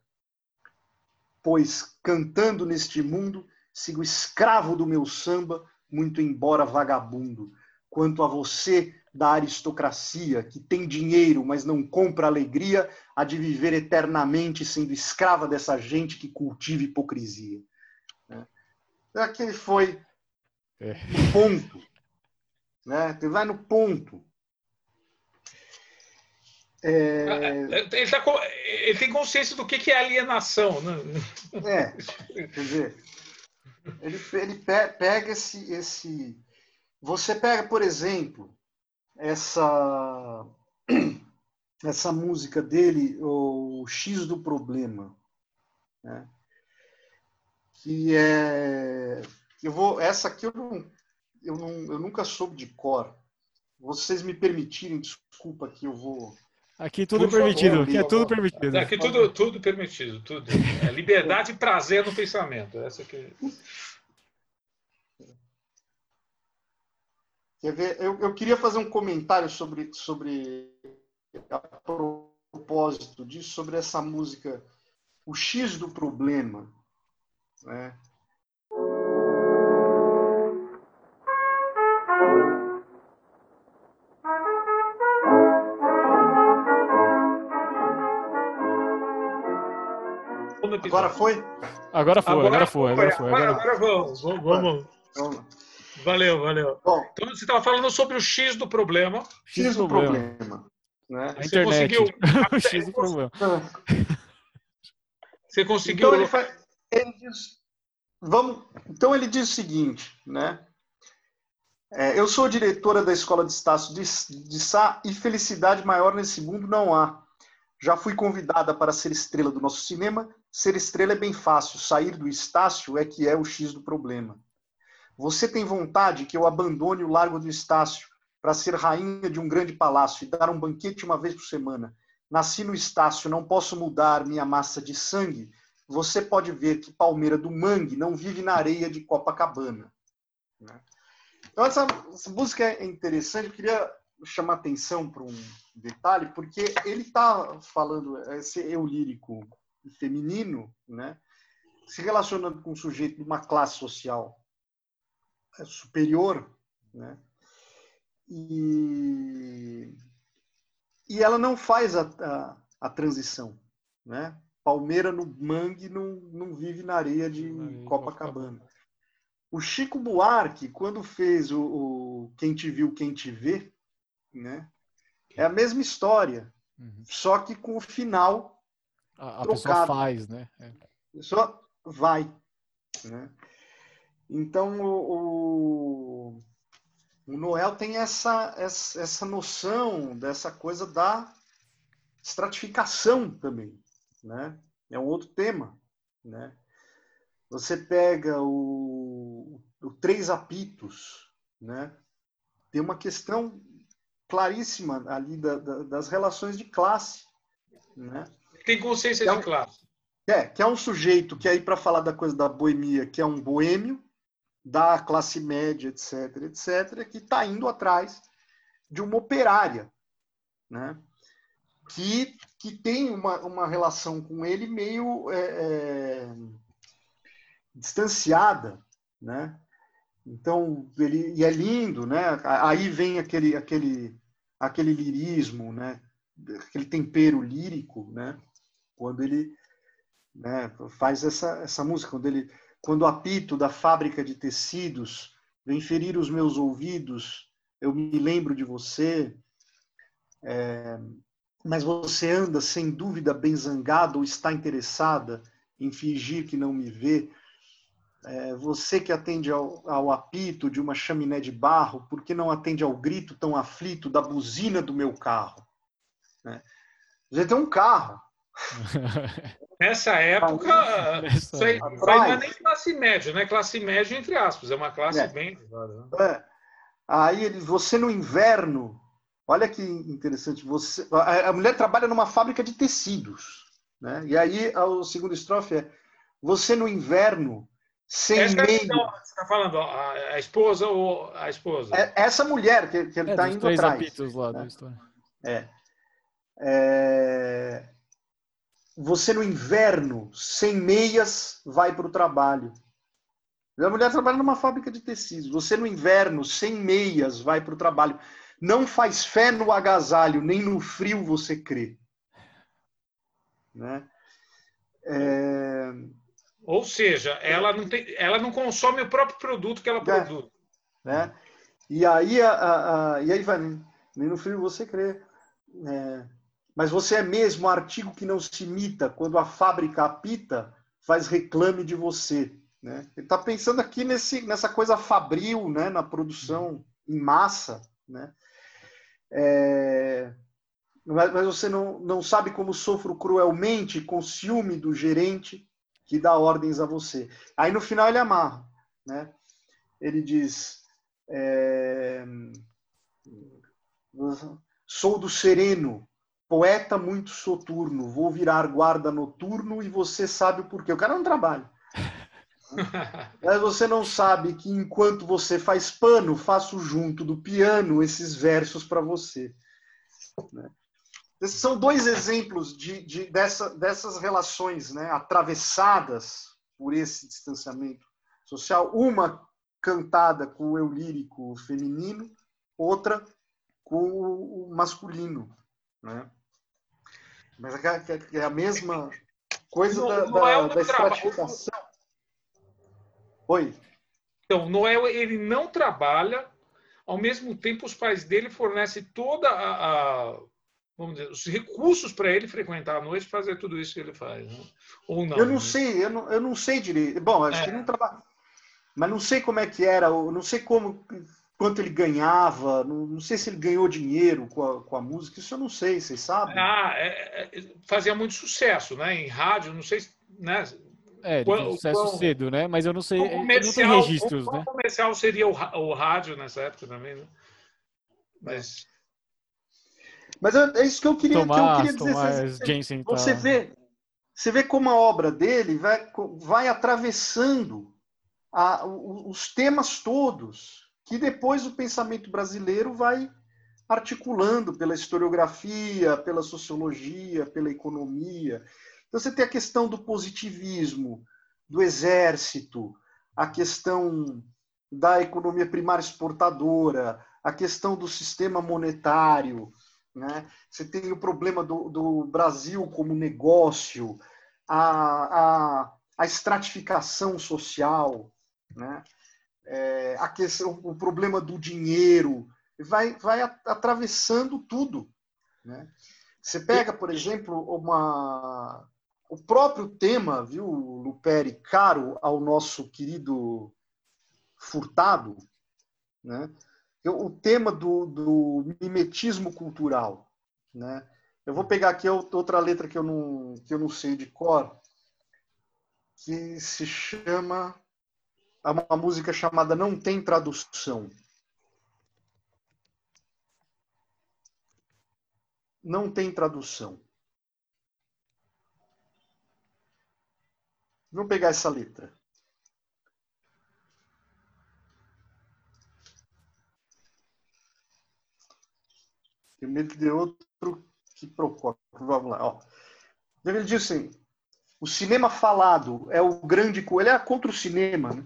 pois cantando neste mundo sigo escravo do meu samba, muito embora vagabundo. Quanto a você, da aristocracia, que tem dinheiro, mas não compra alegria, a de viver eternamente sendo escrava dessa gente que cultiva hipocrisia. É. Aquele foi é. no ponto. Né? Ele vai no ponto. É... Ele, tá, ele, tem consciência do que é alienação. Né? É, quer dizer, ele, ele pega esse, esse. Você pega, por exemplo, essa essa música dele, o X do Problema, né? que é eu vou essa aqui eu não, eu não eu nunca soube de cor. Vocês me permitirem, desculpa que eu vou Aqui tudo Por permitido, favor, aqui é tudo permitido. Aqui tudo, tudo permitido, tudo. É liberdade e prazer no pensamento. Essa aqui. Quer ver? Eu, eu queria fazer um comentário sobre, sobre a propósito disso, sobre essa música, o X do problema. Né? Agora foi? Agora foi, agora, foi, agora foi. Agora, agora vamos, vamos. vamos. Valeu, valeu. Bom, então você estava falando sobre o X do problema. X, X do problema. problema né? A você internet. conseguiu. o X do problema. Você conseguiu. Então ele, faz, ele diz, vamos, então ele diz o seguinte, né? É, eu sou diretora da Escola de Estácio de, de Sá e felicidade maior nesse mundo não há. Já fui convidada para ser estrela do nosso cinema. Ser estrela é bem fácil, sair do Estácio é que é o X do problema. Você tem vontade que eu abandone o Largo do Estácio para ser rainha de um grande palácio e dar um banquete uma vez por semana. Nasci no Estácio, não posso mudar minha massa de sangue. Você pode ver que Palmeira do Mangue não vive na areia de Copacabana. Né? Então, essa, essa música é interessante. Eu queria chamar atenção para um detalhe, porque ele está falando, esse eu lírico feminino, né, se relacionando com um sujeito de uma classe social é, superior, né, e, e ela não faz a, a, a transição, né? Palmeira no mangue não, não vive na areia de Copacabana. O Chico Buarque, quando fez o, o, Quem Te Viu, Quem Te Vê, né? é a mesma história, uhum. só que com o final a, a pessoa faz, né? É. A pessoa vai. Né? Então, o, o, Noel tem essa, essa, essa noção dessa coisa da estratificação também. Né? É um outro tema. Né? Você pega o, o Três Apitos, né? tem uma questão claríssima ali da, da, das relações de classe. Né? Tem consciência é um, de classe. É, que é um sujeito que aí para falar da coisa da boemia, que é um boêmio, da classe média, etc., etc., que está indo atrás de uma operária, né? que, que tem uma, uma relação com ele meio é, é, distanciada, né? Então, ele, e é lindo, né? Aí vem aquele, aquele, aquele lirismo, né? Aquele tempero lírico, né? Quando ele né, faz essa, essa música, quando ele quando o apito da fábrica de tecidos vem ferir os meus ouvidos, eu me lembro de você. É, mas você anda sem dúvida bem zangado ou está interessada em fingir que não me vê. É, você que atende ao, ao, apito de uma chaminé de barro, por que não atende ao grito tão aflito da buzina do meu carro? Né? Você tem um carro. Nessa época, Nessa isso, aí, não é nem classe média, né? Classe média, entre aspas, é uma classe é. bem. É. Aí ele, você no inverno, olha que interessante, você, a, a mulher trabalha numa fábrica de tecidos, né? E aí o segundo estrofe é você no inverno sem essa meio. você está falando a, a, esposa ou a esposa? É, essa mulher que, que ele está é, indo atrás. Lá né? é. é você no inverno, sem meias, vai para o trabalho. A mulher trabalha numa fábrica de tecidos. Você no inverno, sem meias, vai para o trabalho. Não faz fé no agasalho, nem no frio você crê. Né? É... Ou seja, ela não, tem, ela não consome o próprio produto que ela é. produz. Né? E aí, a, a, a, e aí vai, nem no frio você crê. É, mas você é mesmo artigo que não se imita quando a fábrica apita, faz reclame de você. Né? Ele está pensando aqui nesse, nessa coisa fabril, né? na produção em massa. Né? É... Mas você não, não sabe como sofro cruelmente com ciúme do gerente que dá ordens a você. Aí no final ele amarra. Né? Ele diz: é... Sou do sereno, poeta muito soturno, vou virar guarda noturno e você sabe o porquê. O cara não trabalha. Mas você não sabe que enquanto você faz pano, faço junto do piano esses versos para você. Né? Esses são dois exemplos de, de, dessa, dessas relações né, atravessadas por esse distanciamento social. Uma cantada com o eu lírico feminino, outra com o masculino. Né? Mas é, é, é a mesma coisa Noel da, da, da estratificação. Oi. Então, Noel ele não trabalha, ao mesmo tempo os pais dele fornecem toda a, a vamos dizer, os recursos para ele frequentar a noite fazer tudo isso que ele faz, né? ou não? Eu não né? sei, eu não, eu não sei direito. Bom, acho é. que não trabalha, mas não sei como é que era, eu não sei como quanto ele ganhava, não, não, sei se ele ganhou dinheiro com a, com a música, isso eu não sei, vocês sabem? Ah, é, é, fazia muito sucesso, né? Em rádio, não sei, né? É, quando, sucesso quando, cedo, né? Mas eu não sei, não tem registros, o, né? comercial seria o, o, rádio nessa época também, né? Mas... Mas é, isso que eu queria, Tomás, que eu queria dizer. Você, Jensen, você, tá... vê, você vê como a obra dele vai, vai atravessando a, os temas todos que depois o pensamento brasileiro vai articulando pela historiografia, pela sociologia, pela economia. Então você tem a questão do positivismo, do exército, a questão da economia primária exportadora, a questão do sistema monetário, né? você tem o problema do, do Brasil como negócio, a, a, a estratificação social, né? É, a questão, o problema do dinheiro, vai, vai atravessando tudo. Né? Você pega, por exemplo, uma, o próprio tema, viu, Luperi, caro ao nosso querido Furtado, né? O tema do, do mimetismo cultural. Né? Eu vou pegar aqui outra letra que eu não, que eu não sei de cor, que se chama uma música chamada Não Tem Tradução. Não tem tradução. Vamos pegar essa letra. Tem medo dê outro que Procópio. Vamos lá. Ó. Ele diz assim: o cinema falado é o grande. Ele é contra o cinema. Né?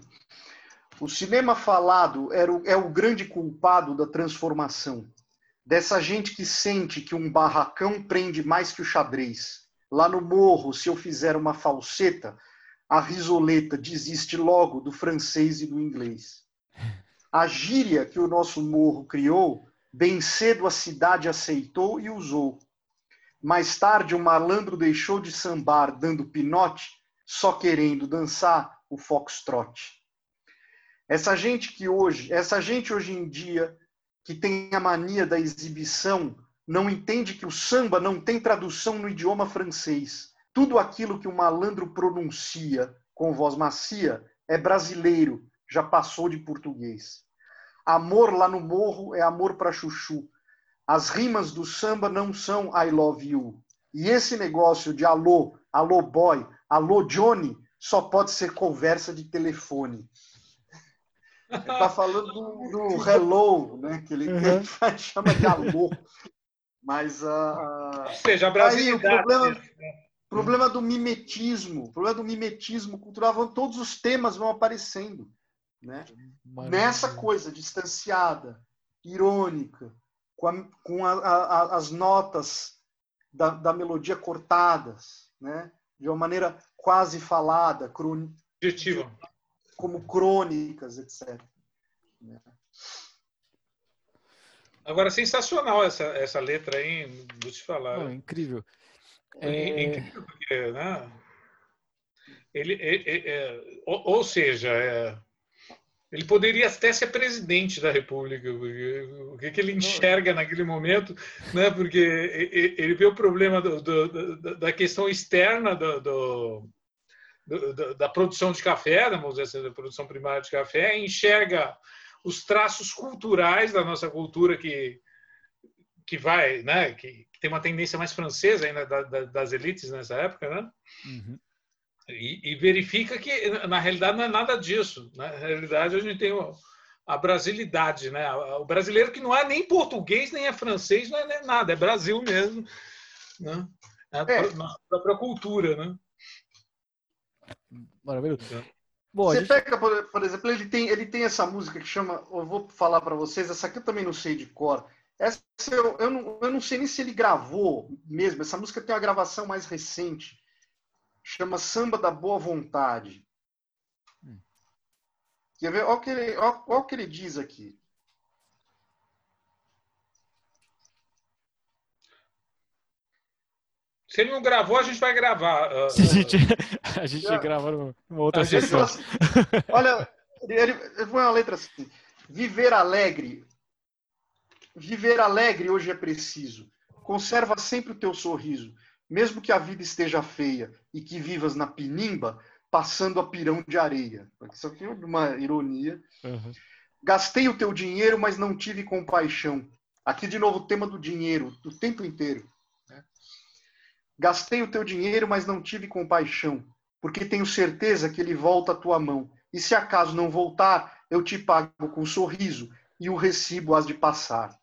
O cinema falado era o, é o grande culpado da transformação. Dessa gente que sente que um barracão prende mais que o xadrez. Lá no morro, se eu fizer uma falseta, a risoleta desiste logo do francês e do inglês. A gíria que o nosso morro criou, bem cedo a cidade aceitou e usou. Mais tarde, o malandro deixou de sambar dando pinote, só querendo dançar o foxtrot. Essa gente que hoje, essa gente hoje em dia que tem a mania da exibição, não entende que o samba não tem tradução no idioma francês. Tudo aquilo que o malandro pronuncia com voz macia é brasileiro, já passou de português. Amor lá no morro é amor para chuchu. As rimas do samba não são I love you. E esse negócio de alô, alô boy, alô Johnny, só pode ser conversa de telefone. Está falando do, do, hello, né? Que ele, uhum. que chama de alô. Mas a. Ou seja, a Aí, o problema, problema do mimetismo, o problema do mimetismo cultural, todos os temas vão aparecendo. Né? Nessa coisa distanciada, irônica, com, a, com a, a, as notas da, da, melodia cortadas, né? de uma maneira quase falada, cron... como crônicas, etc. Né? Agora, sensacional essa, essa letra aí, vou te falar. Oh, incrível. É... é incrível porque, né? Ele, é, é, ou, ou, seja, é, ele poderia até ser presidente da República, o que, que ele enxerga naquele momento, né? porque ele vê o problema do, do, da questão externa do, da produção de café, vamos dizer assim, da produção primária de café, enxerga os traços culturais da nossa cultura que, que vai, né? que, tem uma tendência mais francesa ainda da, da, das elites nessa época, né? Uhum. E, e, verifica que, na realidade, não é nada disso. Na realidade, a gente tem a brasilidade, né? O brasileiro que não é nem português, nem é francês, não é nem nada, é Brasil mesmo. Né? É, é. Na própria cultura, né? Maravilhoso. Então, Você gente... pega, por, por, exemplo, ele tem, ele tem essa música que chama, eu vou falar para vocês, essa aqui eu também não sei de cor. Essa eu, eu, não, eu não sei nem se ele gravou mesmo. Essa música tem uma gravação mais recente chama Samba da Boa Vontade. Hum. Quer ver? Olha o que ele, olha, olha o que ele diz aqui. Se ele não gravou, a gente vai gravar. Uh, a gente, a gente é. grava numa outra sessão. Assim, olha, ele, ele foi uma letra assim. Viver alegre. Viver alegre hoje é preciso. Conserva sempre o teu sorriso, mesmo que a vida esteja feia e que vivas na pinimba, passando a pirão de areia. Isso aqui é uma ironia. Uhum. Gastei o teu dinheiro, mas não tive compaixão. Aqui de novo o tema do dinheiro, o tempo inteiro. Né? Gastei o teu dinheiro, mas não tive compaixão, porque tenho certeza que ele volta à tua mão. E se acaso não voltar, eu te pago com um sorriso e o recibo has de passar.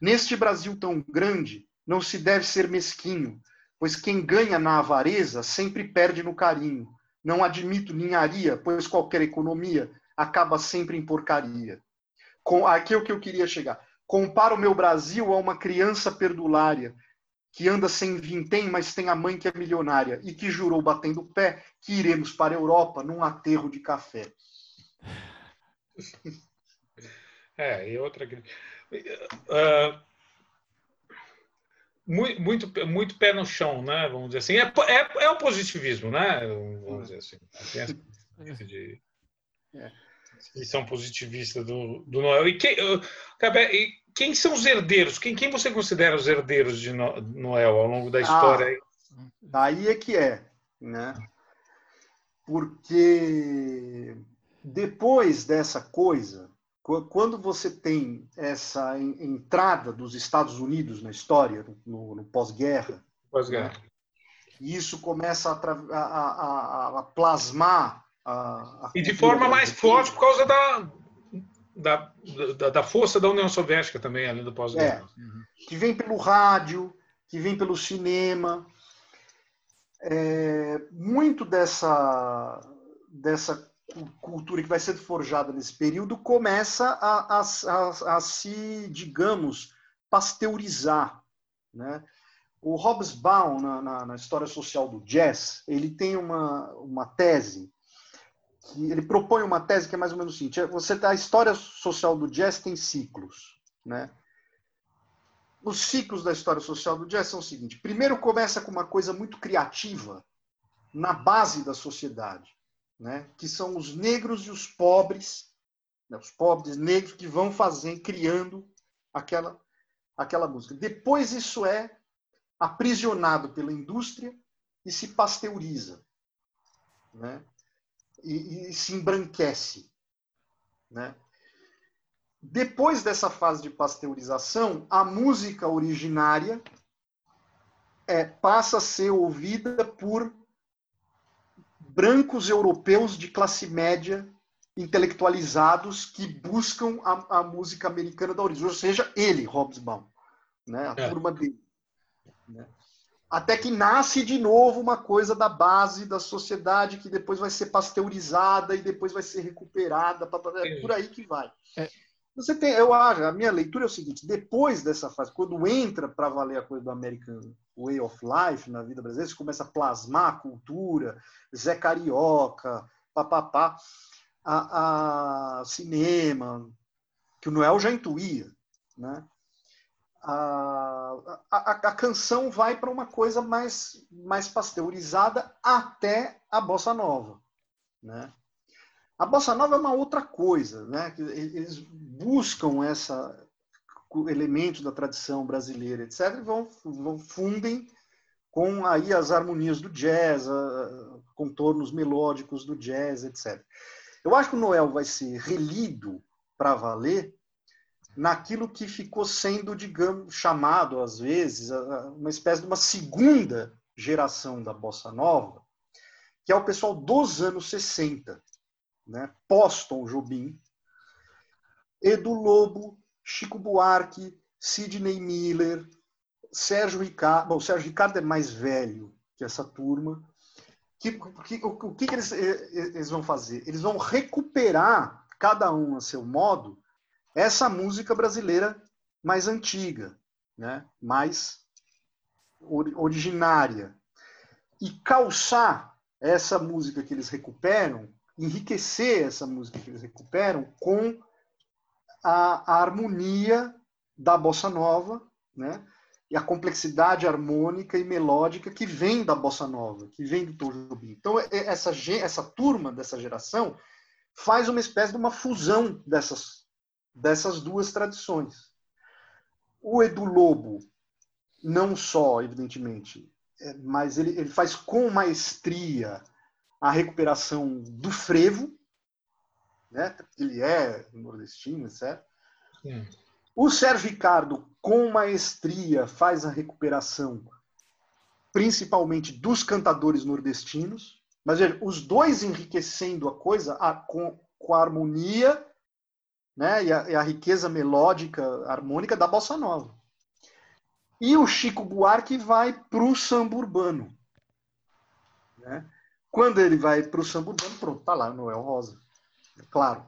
Neste Brasil tão grande, não se deve ser mesquinho, pois quem ganha na avareza sempre perde no carinho. Não admito ninharia, pois qualquer economia acaba sempre em porcaria. Com, aqui é o que eu queria chegar. Compara o meu Brasil a uma criança perdulária, que anda sem vintém, mas tem a mãe que é milionária, e que jurou batendo o pé que iremos para a Europa num aterro de café. É, e outra. Uh, muito, muito, muito pé no chão, né? Vamos dizer assim. É, é, é o positivismo, né? Vamos dizer assim. Tem essa de é. lição positivista do, do Noel. E, que, e quem são os herdeiros? Quem, quem você considera os herdeiros de Noel ao longo da história? Ah, aí é que é, né? Porque depois dessa coisa, quando você tem essa entrada dos Estados Unidos na história, no, no pós-guerra, pós-guerra, né? isso começa a, a, a, a plasmar. e de forma mais forte por causa da, da, da, da, força da União Soviética também, além do pós-guerra. É, uhum. que vem pelo rádio, que vem pelo cinema. É, muito dessa, dessa cultura que vai ser forjada nesse período começa a, a, a, a se, digamos, pasteurizar. Né? O Hobsbawm, na, na, na, história social do jazz, ele tem uma, uma tese, que ele propõe uma tese que é mais ou menos o seguinte, é, você, a história social do jazz tem ciclos. Né? Os ciclos da história social do jazz são o seguinte, primeiro começa com uma coisa muito criativa, na base da sociedade né, que são os negros e os pobres, né, os pobres negros que vão fazendo, criando aquela, aquela música. Depois isso é aprisionado pela indústria e se pasteuriza, né, e, e se embranquece. Né. Depois dessa fase de pasteurização, a música originária é, passa a ser ouvida por brancos europeus de classe média intelectualizados que buscam a, a música americana da origem, ou seja, ele, Hobsbawm, né, a é. turma dele. Né? Até que nasce de novo uma coisa da base da sociedade que depois vai ser pasteurizada e depois vai ser recuperada, é por aí que vai. É. Você tem, eu acho, a minha leitura é o seguinte: depois dessa fase, quando entra para valer a coisa do American Way of Life na vida brasileira, você começa a plasmar a cultura, Zé Carioca, papapá, a, a cinema, que o Noel já intuía, né? A, a, a canção vai para uma coisa mais, mais pasteurizada até a bossa nova, né? A bossa nova é uma outra coisa, né? Eles buscam essa elementos da tradição brasileira, etc, e vão, vão fundem com aí as harmonias do jazz, a, contornos melódicos do jazz, etc. Eu acho que o Noel vai ser relido para valer naquilo que ficou sendo, digamos, chamado às vezes uma espécie de uma segunda geração da bossa nova, que é o pessoal dos anos 60 né? Poston Jobim, Edu Lobo, Chico Buarque, Sidney Miller, Sérgio Ricardo. Bom, o Sérgio Ricardo é mais velho que essa turma. Que, que, o, o que, que eles, eles vão fazer? Eles vão recuperar, cada um a seu modo, essa música brasileira mais antiga, né? mais originária. E calçar essa música que eles recuperam enriquecer essa música que eles recuperam com a, a harmonia da bossa nova, né? E a complexidade harmônica e melódica que vem da bossa nova, que vem do Tom Jobim. Então essa essa turma dessa geração faz uma espécie de uma fusão dessas dessas duas tradições. O Edu Lobo, não só, evidentemente, é, mas ele, ele faz com maestria a recuperação do frevo, né? ele é nordestino, etc. Sim. O Sérgio Ricardo, com maestria, faz a recuperação principalmente dos cantadores nordestinos, mas veja, os dois enriquecendo a coisa a, com, com, a harmonia né, e, a, e a riqueza melódica, harmônica da bossa nova. E o Chico Buarque vai para o samba urbano. Né? Quando ele vai para o samba urbano, pronto, tá lá, Noel Rosa. É claro.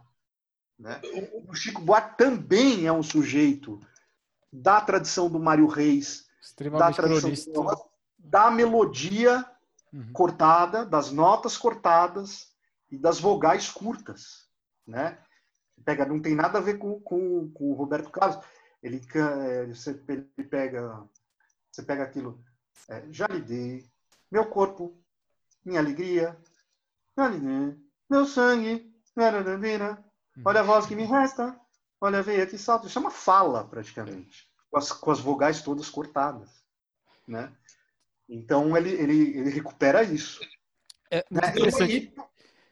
Né? O Chico Buarque também é um sujeito da tradição do Mário Reis, da tradição do, da melodia uhum. cortada, das notas cortadas e das vogais curtas, né? Pega, não tem nada a ver com, com, com o Roberto Carlos. Ele, você, ele pega, você pega aquilo, é, já lhe dei, meu corpo, minha alegria, meu sangue, uhum. olha a voz que me resta, olha a veia que salta. Isso é uma fala, praticamente, com as, com as vogais todas cortadas, né? Então ele, ele, ele recupera isso. É né?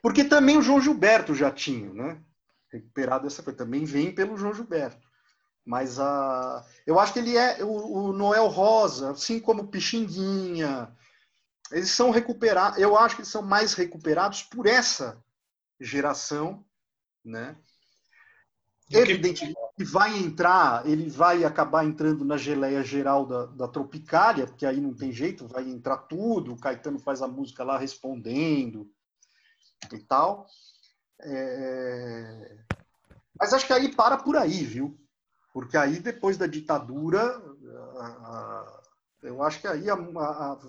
porque também o João Gilberto já tinha, né? Recuperado essa coisa. Também vem pelo João Gilberto. Mas a, eu acho que ele é o, o Noel Rosa, assim como o Pixinguinha. Eles são recuperados. Eu acho que eles são mais recuperados por essa geração, né? Evidentemente que vai entrar, ele vai acabar entrando na geleia geral da, da Tropicália, porque aí não tem jeito, vai entrar tudo, o Caetano faz a música lá respondendo e tal. É... Mas acho que aí para por aí, viu? Porque aí, depois da ditadura, eu acho que aí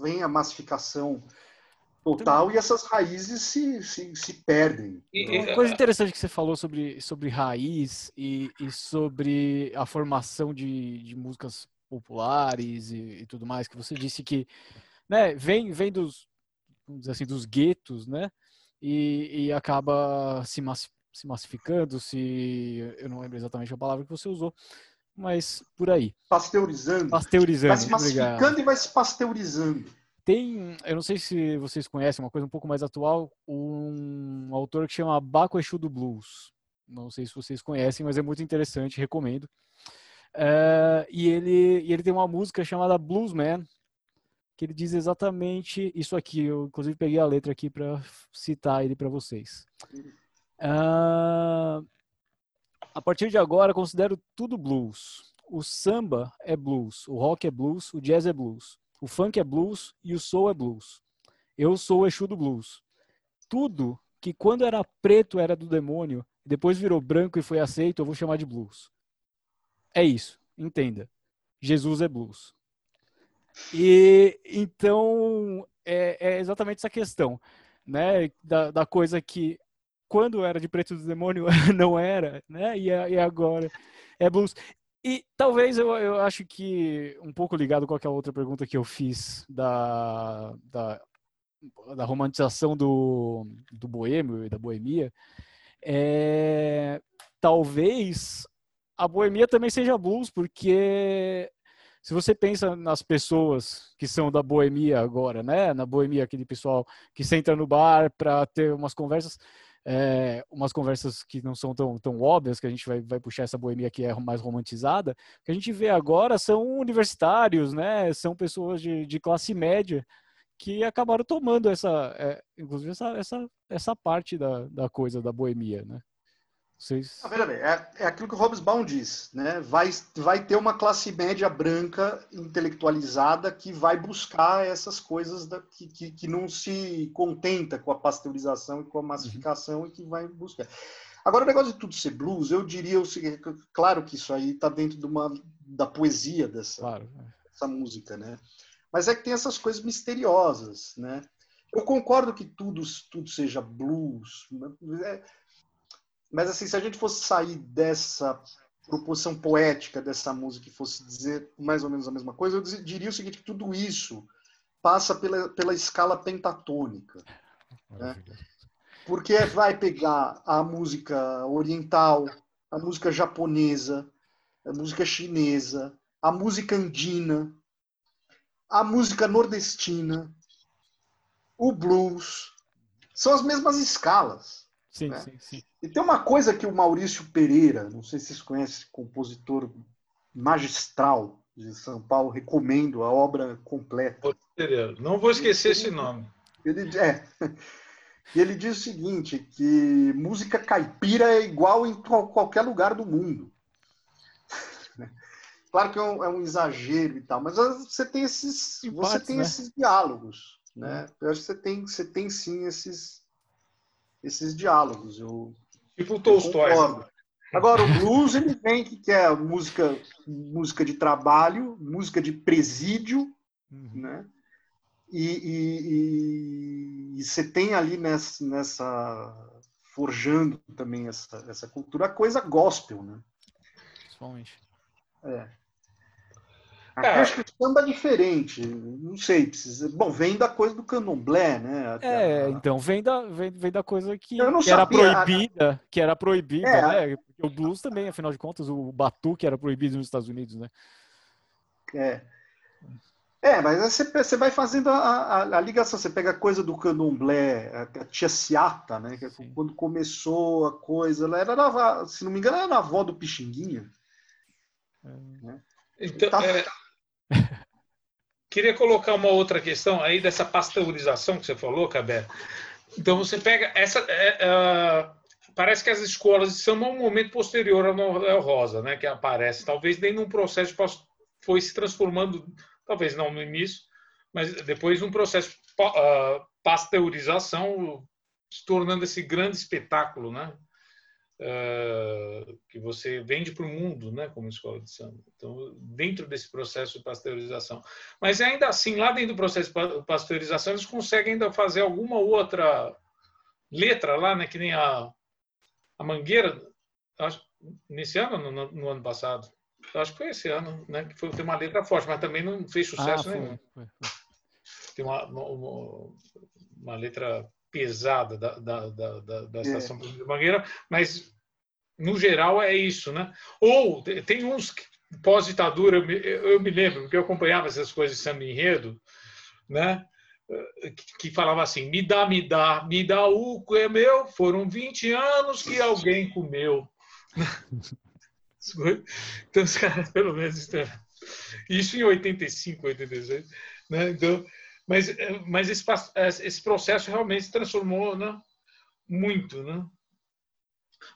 vem a massificação total e essas raízes se, se, se perdem. Uma coisa interessante que você falou sobre, sobre raiz e, e sobre a formação de, de músicas populares e, e, tudo mais, que você disse que né, vem, vem dos, vamos dizer assim, dos guetos, né? E, e acaba se, mass, se massificando, se. Eu não lembro exatamente a palavra que você usou, mas por aí. Pasteurizando. Pasteurizando. Vai se massificando obrigado. e vai se pasteurizando. Tem, eu não sei se vocês conhecem, uma coisa um pouco mais atual, um autor que chama Baco Exu do Blues. Não sei se vocês conhecem, mas é muito interessante, recomendo. Uh, e, ele, e ele tem uma música chamada Bluesman, que ele diz exatamente isso aqui. Eu, inclusive, peguei a letra aqui para citar ele para vocês. Uh, a partir de agora, considero tudo blues. O samba é blues, o rock é blues, o jazz é blues. O funk é blues e o soul é blues. Eu sou o Exu do blues. Tudo que quando era preto era do demônio, depois virou branco e foi aceito, eu vou chamar de blues. É isso, entenda. Jesus é blues. E então é, é exatamente essa questão, né, da, da, coisa que quando era de preto do demônio não era, né, e, e agora é blues. E talvez eu, eu acho que, um pouco ligado com aquela outra pergunta que eu fiz da, da, da romantização do, do boêmio e da boemia, é, talvez a boemia também seja blues, porque se você pensa nas pessoas que são da boemia agora, né? Na boemia, aquele pessoal que senta no bar para ter umas conversas é, umas conversas que não são tão, tão óbvias, que a gente vai, vai puxar essa boemia que é mais romantizada, que a gente vê agora são universitários, né? São pessoas de, de classe média que acabaram tomando essa, é, inclusive essa, essa, essa parte da, da coisa da boemia, né? Vocês... Ah, bem, é, é aquilo que o Hobsbawm diz, né? Vai, vai ter uma classe média branca intelectualizada que vai buscar essas coisas da, que, que, que, não se contenta com a pasteurização e com a massificação uhum. e que vai buscar. Agora, o negócio de tudo ser blues, eu diria o seguinte, claro que isso aí está dentro de uma, da poesia dessa, claro. Dessa música, né? Mas é que tem essas coisas misteriosas, né? Eu concordo que tudo, tudo seja blues. É, mas assim, se a gente fosse sair dessa proporção poética dessa música e fosse dizer mais ou menos a mesma coisa, eu diria o seguinte, que tudo isso passa pela, pela escala pentatônica. Né? Porque vai pegar a música oriental, a música japonesa, a música chinesa, a música andina, a música nordestina, o blues. São as mesmas escalas. Sim, né? sim, sim. E tem uma coisa que o Maurício Pereira, não sei se vocês conhecem, compositor magistral de São Paulo, recomendo a obra completa. Pereira, não vou esquecer ele, esse nome. Ele, é, ele diz o seguinte, que música caipira é igual em qualquer lugar do mundo. Claro que é um, é um exagero e tal, mas você tem esses, você tem né? esses diálogos, né? Eu acho que você tem, você tem sim esses, esses diálogos. Eu, tipo o Tolstói. Agora, o blues, ele vem que é música, música de trabalho, música de presídio, uhum. né? E, e, você tem ali nessa, nessa forjando também essa, essa cultura, a coisa gospel, né? Principalmente. É. Aqui é. acho que o samba é diferente, não sei, precisa. Bom, vem da coisa do candomblé, né? É, então vem da, vem, vem da coisa que, que era proibida, que era proibida, é. né? o blues também, afinal de contas, o batuque era proibido nos Estados Unidos, né? É. É, mas você, você vai fazendo a, a, a, ligação, você pega a coisa do candomblé, a, a tia Ciata, né? Que é quando começou a coisa, ela era, se não me engano, era a avó do Pixinguinha. É. Né? Então, tá... é, Queria colocar uma outra questão aí dessa pasteurização que você falou, Cabé. Então você pega essa. É, é, parece que as escolas são um momento posterior ao Noel Rosa, né? Que aparece. Talvez nem num processo foi se transformando, talvez não no início, mas depois num processo uh, pasteurização, se tornando esse grande espetáculo, né? Uh, que você vende para o mundo, né, como escola de samba. Então, dentro desse processo de pasteurização. Mas ainda assim, lá dentro do processo de pasteurização, eles conseguem ainda fazer alguma outra letra lá, né, que nem a, a Mangueira, acho, nesse ano no, no, ano passado? Acho que foi esse ano, né, que foi, tem uma letra forte, mas também não fez sucesso ah, nenhum. Tem uma, uma, uma letra pesada da, da, da, da, da é. estação é. de Mangueira, mas no geral é isso, né? Ou tem uns pós-ditadura, eu, eu, me lembro, porque eu acompanhava essas coisas de samba enredo, né? Que, que falava assim: me dá, me dá, me dá o que é meu, foram 20 anos que alguém comeu. então, os caras, pelo menos, isso em 85, 86, né? Então, mas, mas esse, esse processo realmente se transformou né? muito, né?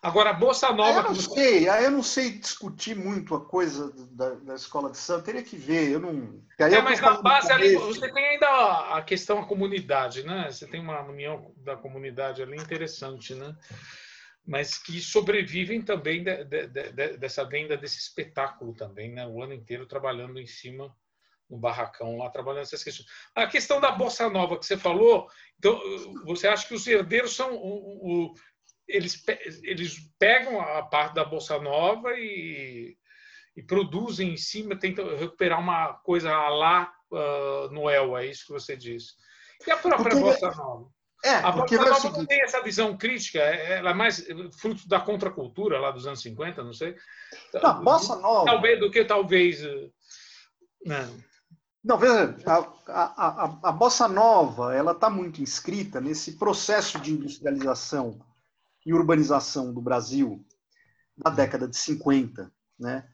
Agora, a Bolsa Nova. Eu não sei, eu não sei discutir muito a coisa da, da escola de samba, teria que ver. Eu não. é, eu mas na base ali, você tem ainda a questão da comunidade, né? Você tem uma união da comunidade ali interessante, né? Mas que sobrevivem também de, de, de, dessa venda desse espetáculo também, né? O ano inteiro trabalhando em cima no barracão lá trabalhando essas questões. A questão da bossa nova que você falou, então você acha que os herdeiros são o, o eles eles pegam a parte da bossa nova e, e produzem em cima, tentam recuperar uma coisa lá uh, Noel, é isso que você disse. E a própria porque, bossa nova. É, a bossa nova seguinte... não tem essa visão crítica, é, ela é mais fruto da contracultura lá dos anos 50, não sei. Não, bossa nova. Talvez do que talvez. Não. Não, veja, a, a, a, a bossa nova ela está muito inscrita nesse processo de industrialização e urbanização do Brasil da década de 50, né?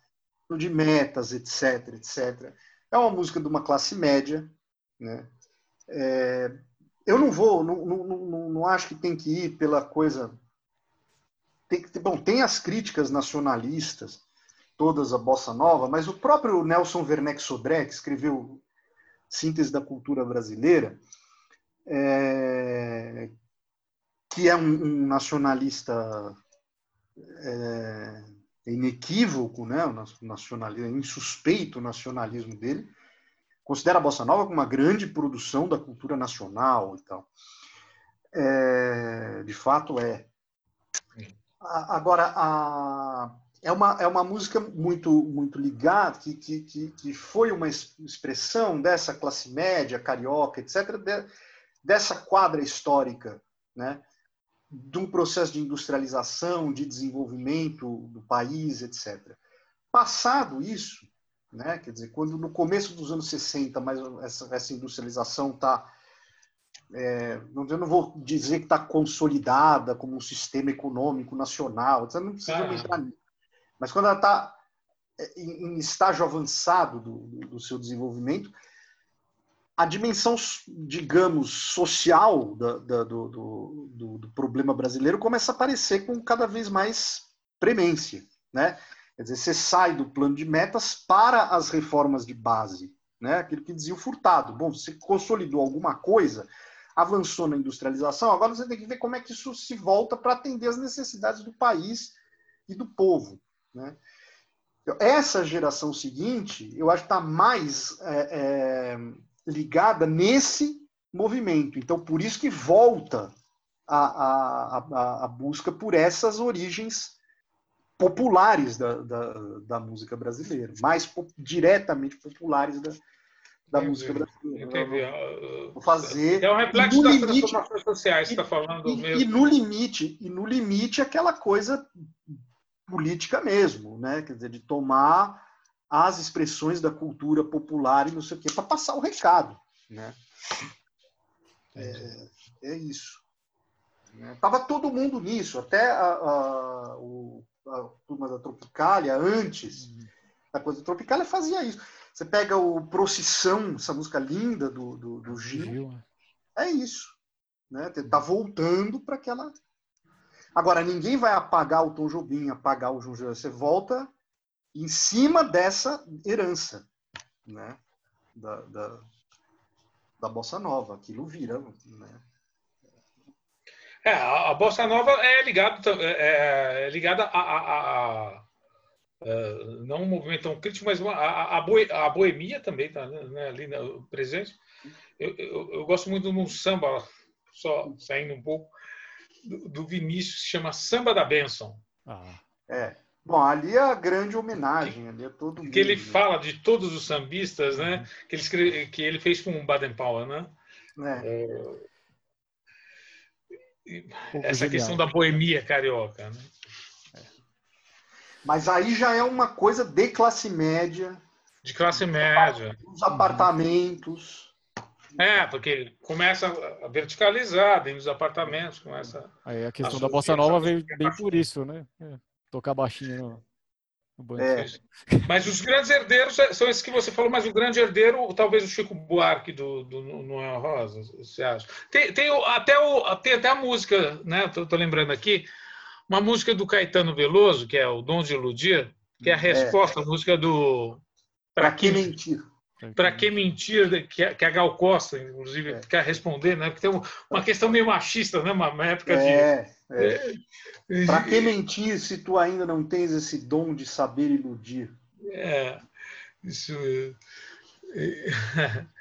de metas, etc, etc. É uma música de uma classe média, né? É, eu não vou, não, não, não, não, acho que tem que ir pela coisa. Tem, bom, tem as críticas nacionalistas, todas a bossa nova, mas o próprio Nelson Werneck Sodré, que escreveu Síntese da Cultura Brasileira, é, que é um, um nacionalista é, inequívoco, né? o nacionalismo, insuspeito o nacionalismo dele, considera a Bossa Nova como uma grande produção da cultura nacional e tal. É, de fato é. Agora, a, é uma, é uma música muito, muito ligada, que, que, que foi uma expressão dessa classe média, carioca, etc., de, dessa quadra histórica, né? de um processo de industrialização, de desenvolvimento do país, etc. Passado isso, né, quer dizer, quando no começo dos anos 60, mas essa, essa industrialização está é, eu não vou dizer que está consolidada como um sistema econômico nacional, não precisa entrar nisso. Mas quando ela está é, em, estágio avançado do, do, seu desenvolvimento, a dimensão, digamos, social da, da, do, do, do, problema brasileiro começa a aparecer com cada vez mais premência. Né? Quer dizer, você sai do plano de metas para as reformas de base. Né? Aquilo que dizia o Furtado. Bom, você consolidou alguma coisa, avançou na industrialização, agora você tem que ver como é que isso se volta para atender as necessidades do país e do povo. Né? Então, essa geração seguinte, eu acho que está mais é, é, ligada nesse movimento. Então, por isso que volta a, a, a, a busca por essas origens populares da, da, da música brasileira, mais po diretamente populares da, da Entendi. música brasileira. Entendi. Vou fazer. É um reflexo das limite, transformações sociais está falando e, mesmo. E no limite, e no limite aquela coisa política mesmo, né? Quer dizer, de tomar as expressões da cultura popular e não sei o quê, para passar o recado. Né? É, é isso. Estava né? todo mundo nisso, até a, a, o, a turma da Tropicália, antes da coisa da Tropicália, fazia isso. Você pega o Procissão, essa música linda do, do, do Gil. Gil. É isso. Né? Tá voltando para aquela. Agora, ninguém vai apagar o Tom Jobim, apagar o João José. Você volta em cima dessa herança né? da, da, da Bossa Nova. Aquilo vira. Né? É, a, Bossa Nova é ligada é, é ligada a, a, a Uh, não um movimento tão crítico, mas uma, a, a, boemia também está né, ali né, presente. Eu, eu, eu, gosto muito de um samba, só saindo um pouco, do, do Vinícius, que chama Samba da Benção. Ah. É. Bom, ali é a grande homenagem, ali é todo Que ele fala de todos os sambistas, né? Uhum. Que, ele escreve, que ele fez com o Baden Powell, né? É. É... Essa questão da boemia carioca, né? Mas aí já é uma coisa de classe média. De classe média. Os apartamentos. É, porque começa a verticalizar dentro dos apartamentos, começa. Aí a questão a da bossa nova veio bem por isso, né? É, tocar baixinho no, no banco. É. Mas os grandes herdeiros são esses que você falou, mas o grande herdeiro, talvez o Chico Buarque do, do Noel Rosa, você acha? Tem, tem, até o, tem até a música, né? Tô, tô lembrando aqui, uma música do Caetano Veloso, que é o Dom de Iludir, que é a é. resposta é. à música do. Para que mentir? Para que mentir, que a, que a Gal Costa, inclusive, é. quer responder, né? Porque tem uma questão meio machista, né? Uma época é, de. É. é. Para que mentir se tu ainda não tens esse dom de saber iludir? É, isso.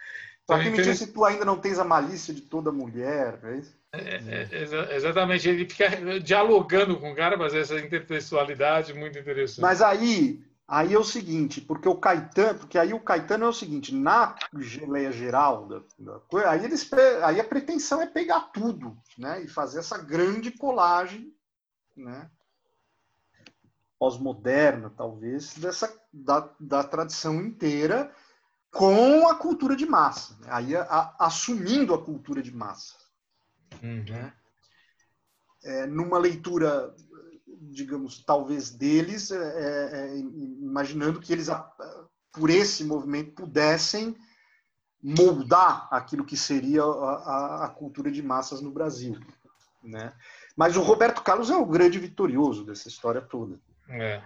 Para que mentir se tu ainda não tens a malícia de toda mulher? É isso? É, é, exatamente, ele fica dialogando com o cara, mas essa intertextualidade muito interessante. Mas aí, aí é o seguinte, porque o Caetano, porque aí o Caetano é o seguinte, na geleia geral da, da aí eles aí a pretensão é pegar tudo, né, e fazer essa grande colagem, né, pós-moderna, talvez, dessa da, da tradição inteira com a cultura de massa, né? aí a, a, assumindo a cultura de massa. Uhum. Né? É, numa leitura, digamos, talvez deles, é, é, é imaginando que eles, por esse movimento, pudessem moldar aquilo que seria a, a, cultura de massas no Brasil. Né? Mas o Roberto Carlos é o grande vitorioso dessa história toda. É.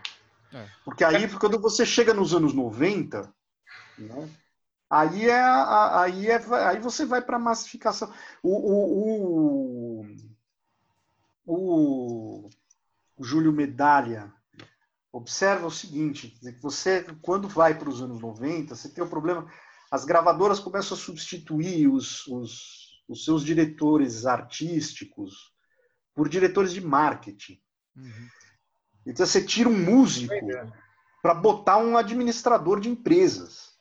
é. Porque aí, quando você chega nos anos 90, né, Aí é, aí é, aí você vai para massificação. O, o, o, o, Júlio Medalha observa o seguinte: você, quando vai para os anos 90, você tem o problema. As gravadoras começam a substituir os, os, os seus diretores artísticos por diretores de marketing. Uhum. Então você tira um músico para botar um administrador de empresas.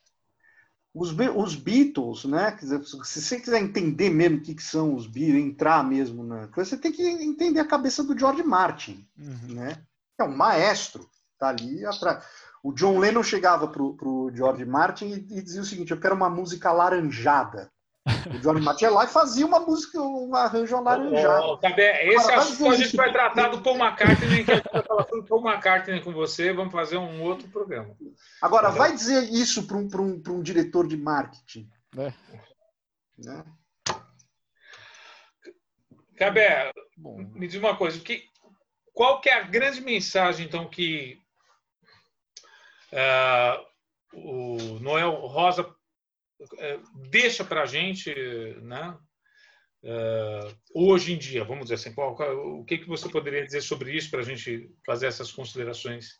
Os, os Beatles, né? se você quiser entender mesmo o que, que são os Beatles, entrar mesmo na coisa, você tem que entender a cabeça do George Martin, uhum. né? É um maestro, tá ali atrás. O John Lennon chegava pro, pro George Martin e, e dizia o seguinte: eu quero uma música laranjada. O Johnny ia lá e fazia uma música, um arranjo alaranjado. Oh, tá esse Agora, assunto a gente vai tratar do Paul McCartney, que a gente vai falar sobre Paul McCartney com você, vamos fazer um outro programa. Agora, vai dizer isso para um, um, um diretor de marketing. É. Né? Cabé, me diz uma coisa, que, qual que é a grande mensagem, então, que uh, o Noel Rosa é, deixa para a gente, né? Uh, hoje em dia, vamos dizer assim, qual, qual, o que, que você poderia dizer sobre isso para a gente fazer essas considerações?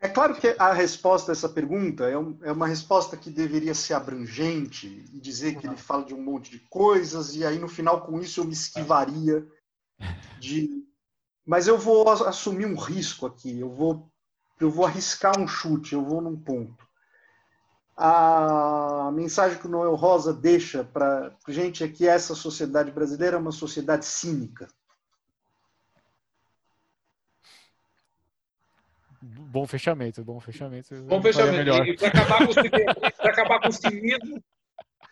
É claro que a resposta a essa pergunta é, um, é, uma resposta que deveria ser abrangente e dizer que ele fala de um monte de coisas, e aí no final, com isso, eu me esquivaria de. Mas eu vou assumir um risco aqui, eu vou, eu vou arriscar um chute, eu vou num ponto a mensagem que o Noel Rosa deixa para a gente é que essa sociedade brasileira é uma sociedade cínica. Bom fechamento, bom fechamento. Bom fechamento. Para acabar, acabar, com o cinismo.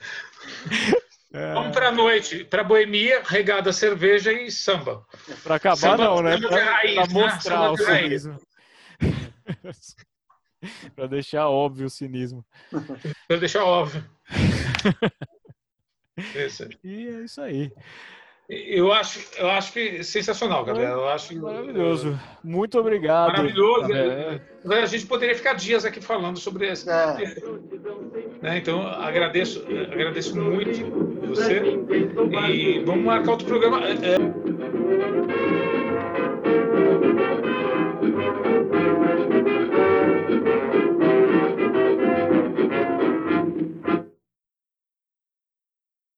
É... Vamos para a noite, para boemia, regada cerveja e samba. Para acabar, samba, não, né? Para mostrar né? o cinismo. para deixar óbvio o cinismo. para deixar óbvio. e é isso aí. Eu acho, eu acho que sensacional, galera. Eu acho maravilhoso. Muito obrigado. Maravilhoso. É. A gente poderia ficar dias aqui falando sobre isso. É. Né? Então, agradeço, agradeço muito você. E vamos marcar outro programa. É...